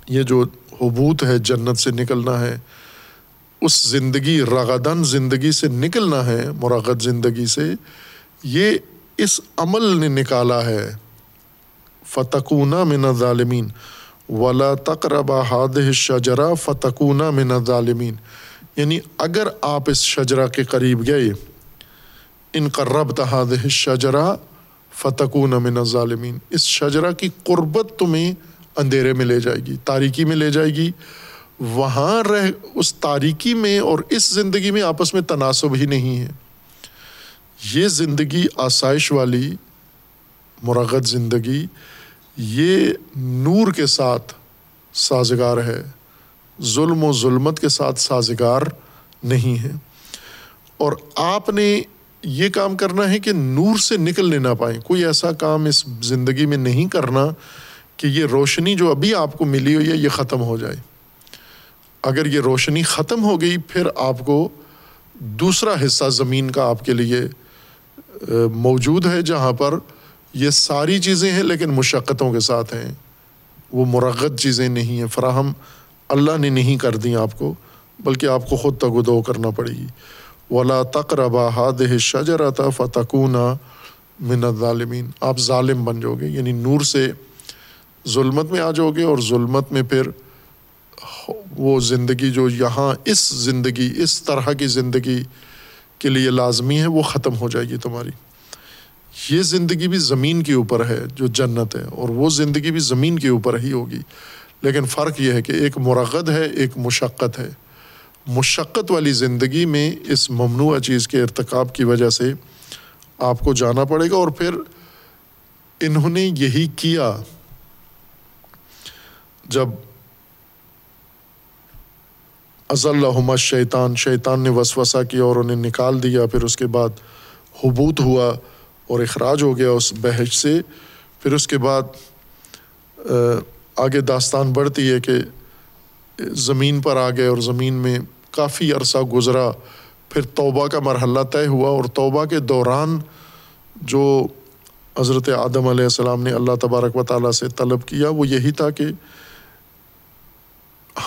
یہ جو حبوت ہے جنت سے نکلنا ہے، اس زندگی رغدن زندگی سے نکلنا ہے مرغد زندگی سے، یہ اس عمل نے نکالا ہے۔ فتقونا من ظالمین ولا تقربا ہاد شجرا فتقونا من ظالمین یعنی اگر آپ اس شجرا کے قریب گئے، ان کا رب تحاد شجرا فتقون من ظالمین اس شجرا کی قربت تمہیں اندھیرے میں لے جائے گی، تاریکی میں لے جائے گی۔ وہاں رہ، اس تاریکی میں اور اس زندگی میں آپس میں تناسب ہی نہیں ہے۔ یہ زندگی آسائش والی مرغت زندگی، یہ نور کے ساتھ سازگار ہے، ظلم و ظلمت کے ساتھ سازگار نہیں ہے۔ اور آپ نے یہ کام کرنا ہے کہ نور سے نکلنے نہ پائیں۔ کوئی ایسا کام اس زندگی میں نہیں کرنا کہ یہ روشنی جو ابھی آپ کو ملی ہوئی ہے، یہ ختم ہو جائے۔ اگر یہ روشنی ختم ہو گئی، پھر آپ کو دوسرا حصہ زمین کا آپ کے لیے موجود ہے جہاں پر یہ ساری چیزیں ہیں لیکن مشقتوں کے ساتھ ہیں۔ وہ مرغت چیزیں نہیں ہیں۔ فراہم اللہ نے نہیں کر دیں آپ کو، بلکہ آپ کو خود تگ دو کرنا پڑے گی۔ ولا تقربا ہاد شجرتا فتقون من ظالمین آپ ظالم بن جاؤ گے یعنی نور سے ظلمت میں آ جاؤ گے اور ظلمت میں پھر وہ زندگی جو یہاں اس زندگی، اس طرح کی زندگی کے لیے لازمی ہے، وہ ختم ہو جائے گی تمہاری۔ یہ زندگی بھی زمین کے اوپر ہے جو جنت ہے، اور وہ زندگی بھی زمین کے اوپر ہی ہوگی۔ لیکن فرق یہ ہے کہ ایک مرغد ہے، ایک مشقت ہے۔ مشقت والی زندگی میں اس ممنوع چیز کے ارتکاب کی وجہ سے آپ کو جانا پڑے گا، اور پھر انہوں نے یہی کیا۔ جب اللہ شیطان شیطان نے وسوسہ کیا اور انہیں نکال دیا، پھر اس کے بعد حبوت ہوا اور اخراج ہو گیا اس بحث سے۔ پھر اس کے بعد آگے داستان بڑھتی ہے کہ زمین پر آ گئے اور زمین میں کافی عرصہ گزرا۔ پھر توبہ کا مرحلہ طے ہوا اور توبہ کے دوران جو حضرت آدم علیہ السلام نے اللہ تبارک و تعالیٰ سے طلب کیا، وہ یہی تھا کہ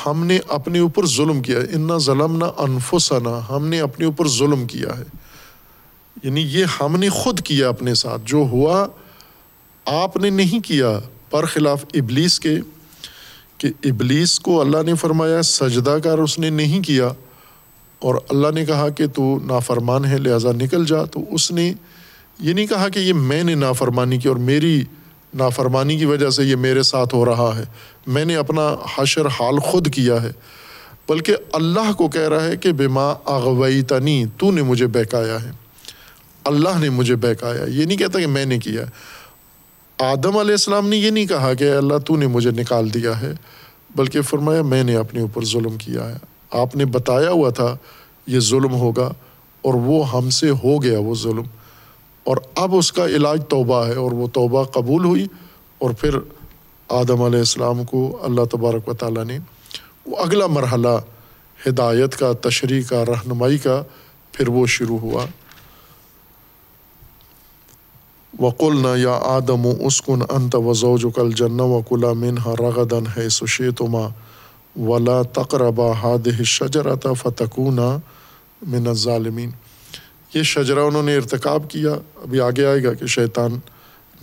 ہم نے اپنے اوپر ظلم کیا ان ظلم نہ انفسنا ہم نے اپنے اوپر ظلم کیا ہے۔ یعنی یہ ہم نے خود کیا اپنے ساتھ۔ جو ہوا، آپ نے نہیں کیا۔ پر خلاف ابلیس کے، کہ ابلیس کو اللہ نے فرمایا، سجدہ کر، اس نے نہیں کیا۔ اور اللہ نے کہا کہ تو نافرمان ہے، لہٰذا نکل جا۔ تو اس نے یہ نہیں کہا کہ یہ میں نے نافرمانی کی اور میری نافرمانی کی وجہ سے یہ میرے ساتھ ہو رہا ہے۔ میں نے اپنا حشر حال خود کیا ہے، بلکہ اللہ کو کہہ رہا ہے کہ بما اغوئی تنی تو نے مجھے بہکایا ہے۔ اللہ نے مجھے بہکایا، یہ نہیں کہتا کہ میں نے کیا۔ آدم علیہ السلام نے یہ نہیں کہا کہ اللہ تو نے مجھے نکال دیا ہے، بلکہ فرمایا میں نے اپنے اوپر ظلم کیا ہے۔ آپ نے بتایا ہوا تھا، یہ ظلم ہوگا اور وہ ہم سے ہو گیا وہ ظلم۔ اور اب اس کا علاج توبہ ہے اور وہ توبہ قبول ہوئی اور پھر آدم علیہ السلام کو اللہ تبارک و تعالیٰ نے وہ اگلا مرحلہ ہدایت کا، تشریح کا، رہنمائی کا پھر وہ شروع ہوا۔ وقل نہ یا آدم و اسکن انت وضو جو کل جن و کلا منہا رغدن ہے سشیتما ولا تقربا ہاد شجرت فتکون من ظالمین یہ شجرا انہوں نے ارتکاب کیا، ابھی آگے آئے گا کہ شیطان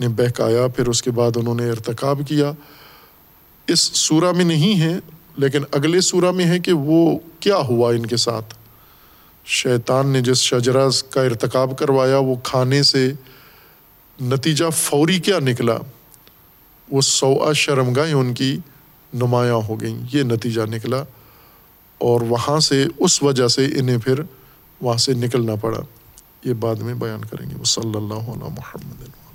نے بہکایا، پھر اس کے بعد انہوں نے ارتکاب کیا۔ اس سورہ میں نہیں ہے، لیکن اگلے سورہ میں ہے کہ وہ کیا ہوا ان کے ساتھ۔ شیطان نے جس شجرا کا ارتکاب کروایا، وہ کھانے سے نتیجہ فوری کیا نکلا؟ وہ سوا شرمگاہیں ان کی نمایاں ہو گئیں، یہ نتیجہ نکلا۔ اور وہاں سے، اس وجہ سے انہیں پھر وہاں سے نکلنا پڑا۔ یہ بعد میں بیان کریں گے۔ وہ صلی اللہ علیہ محمد.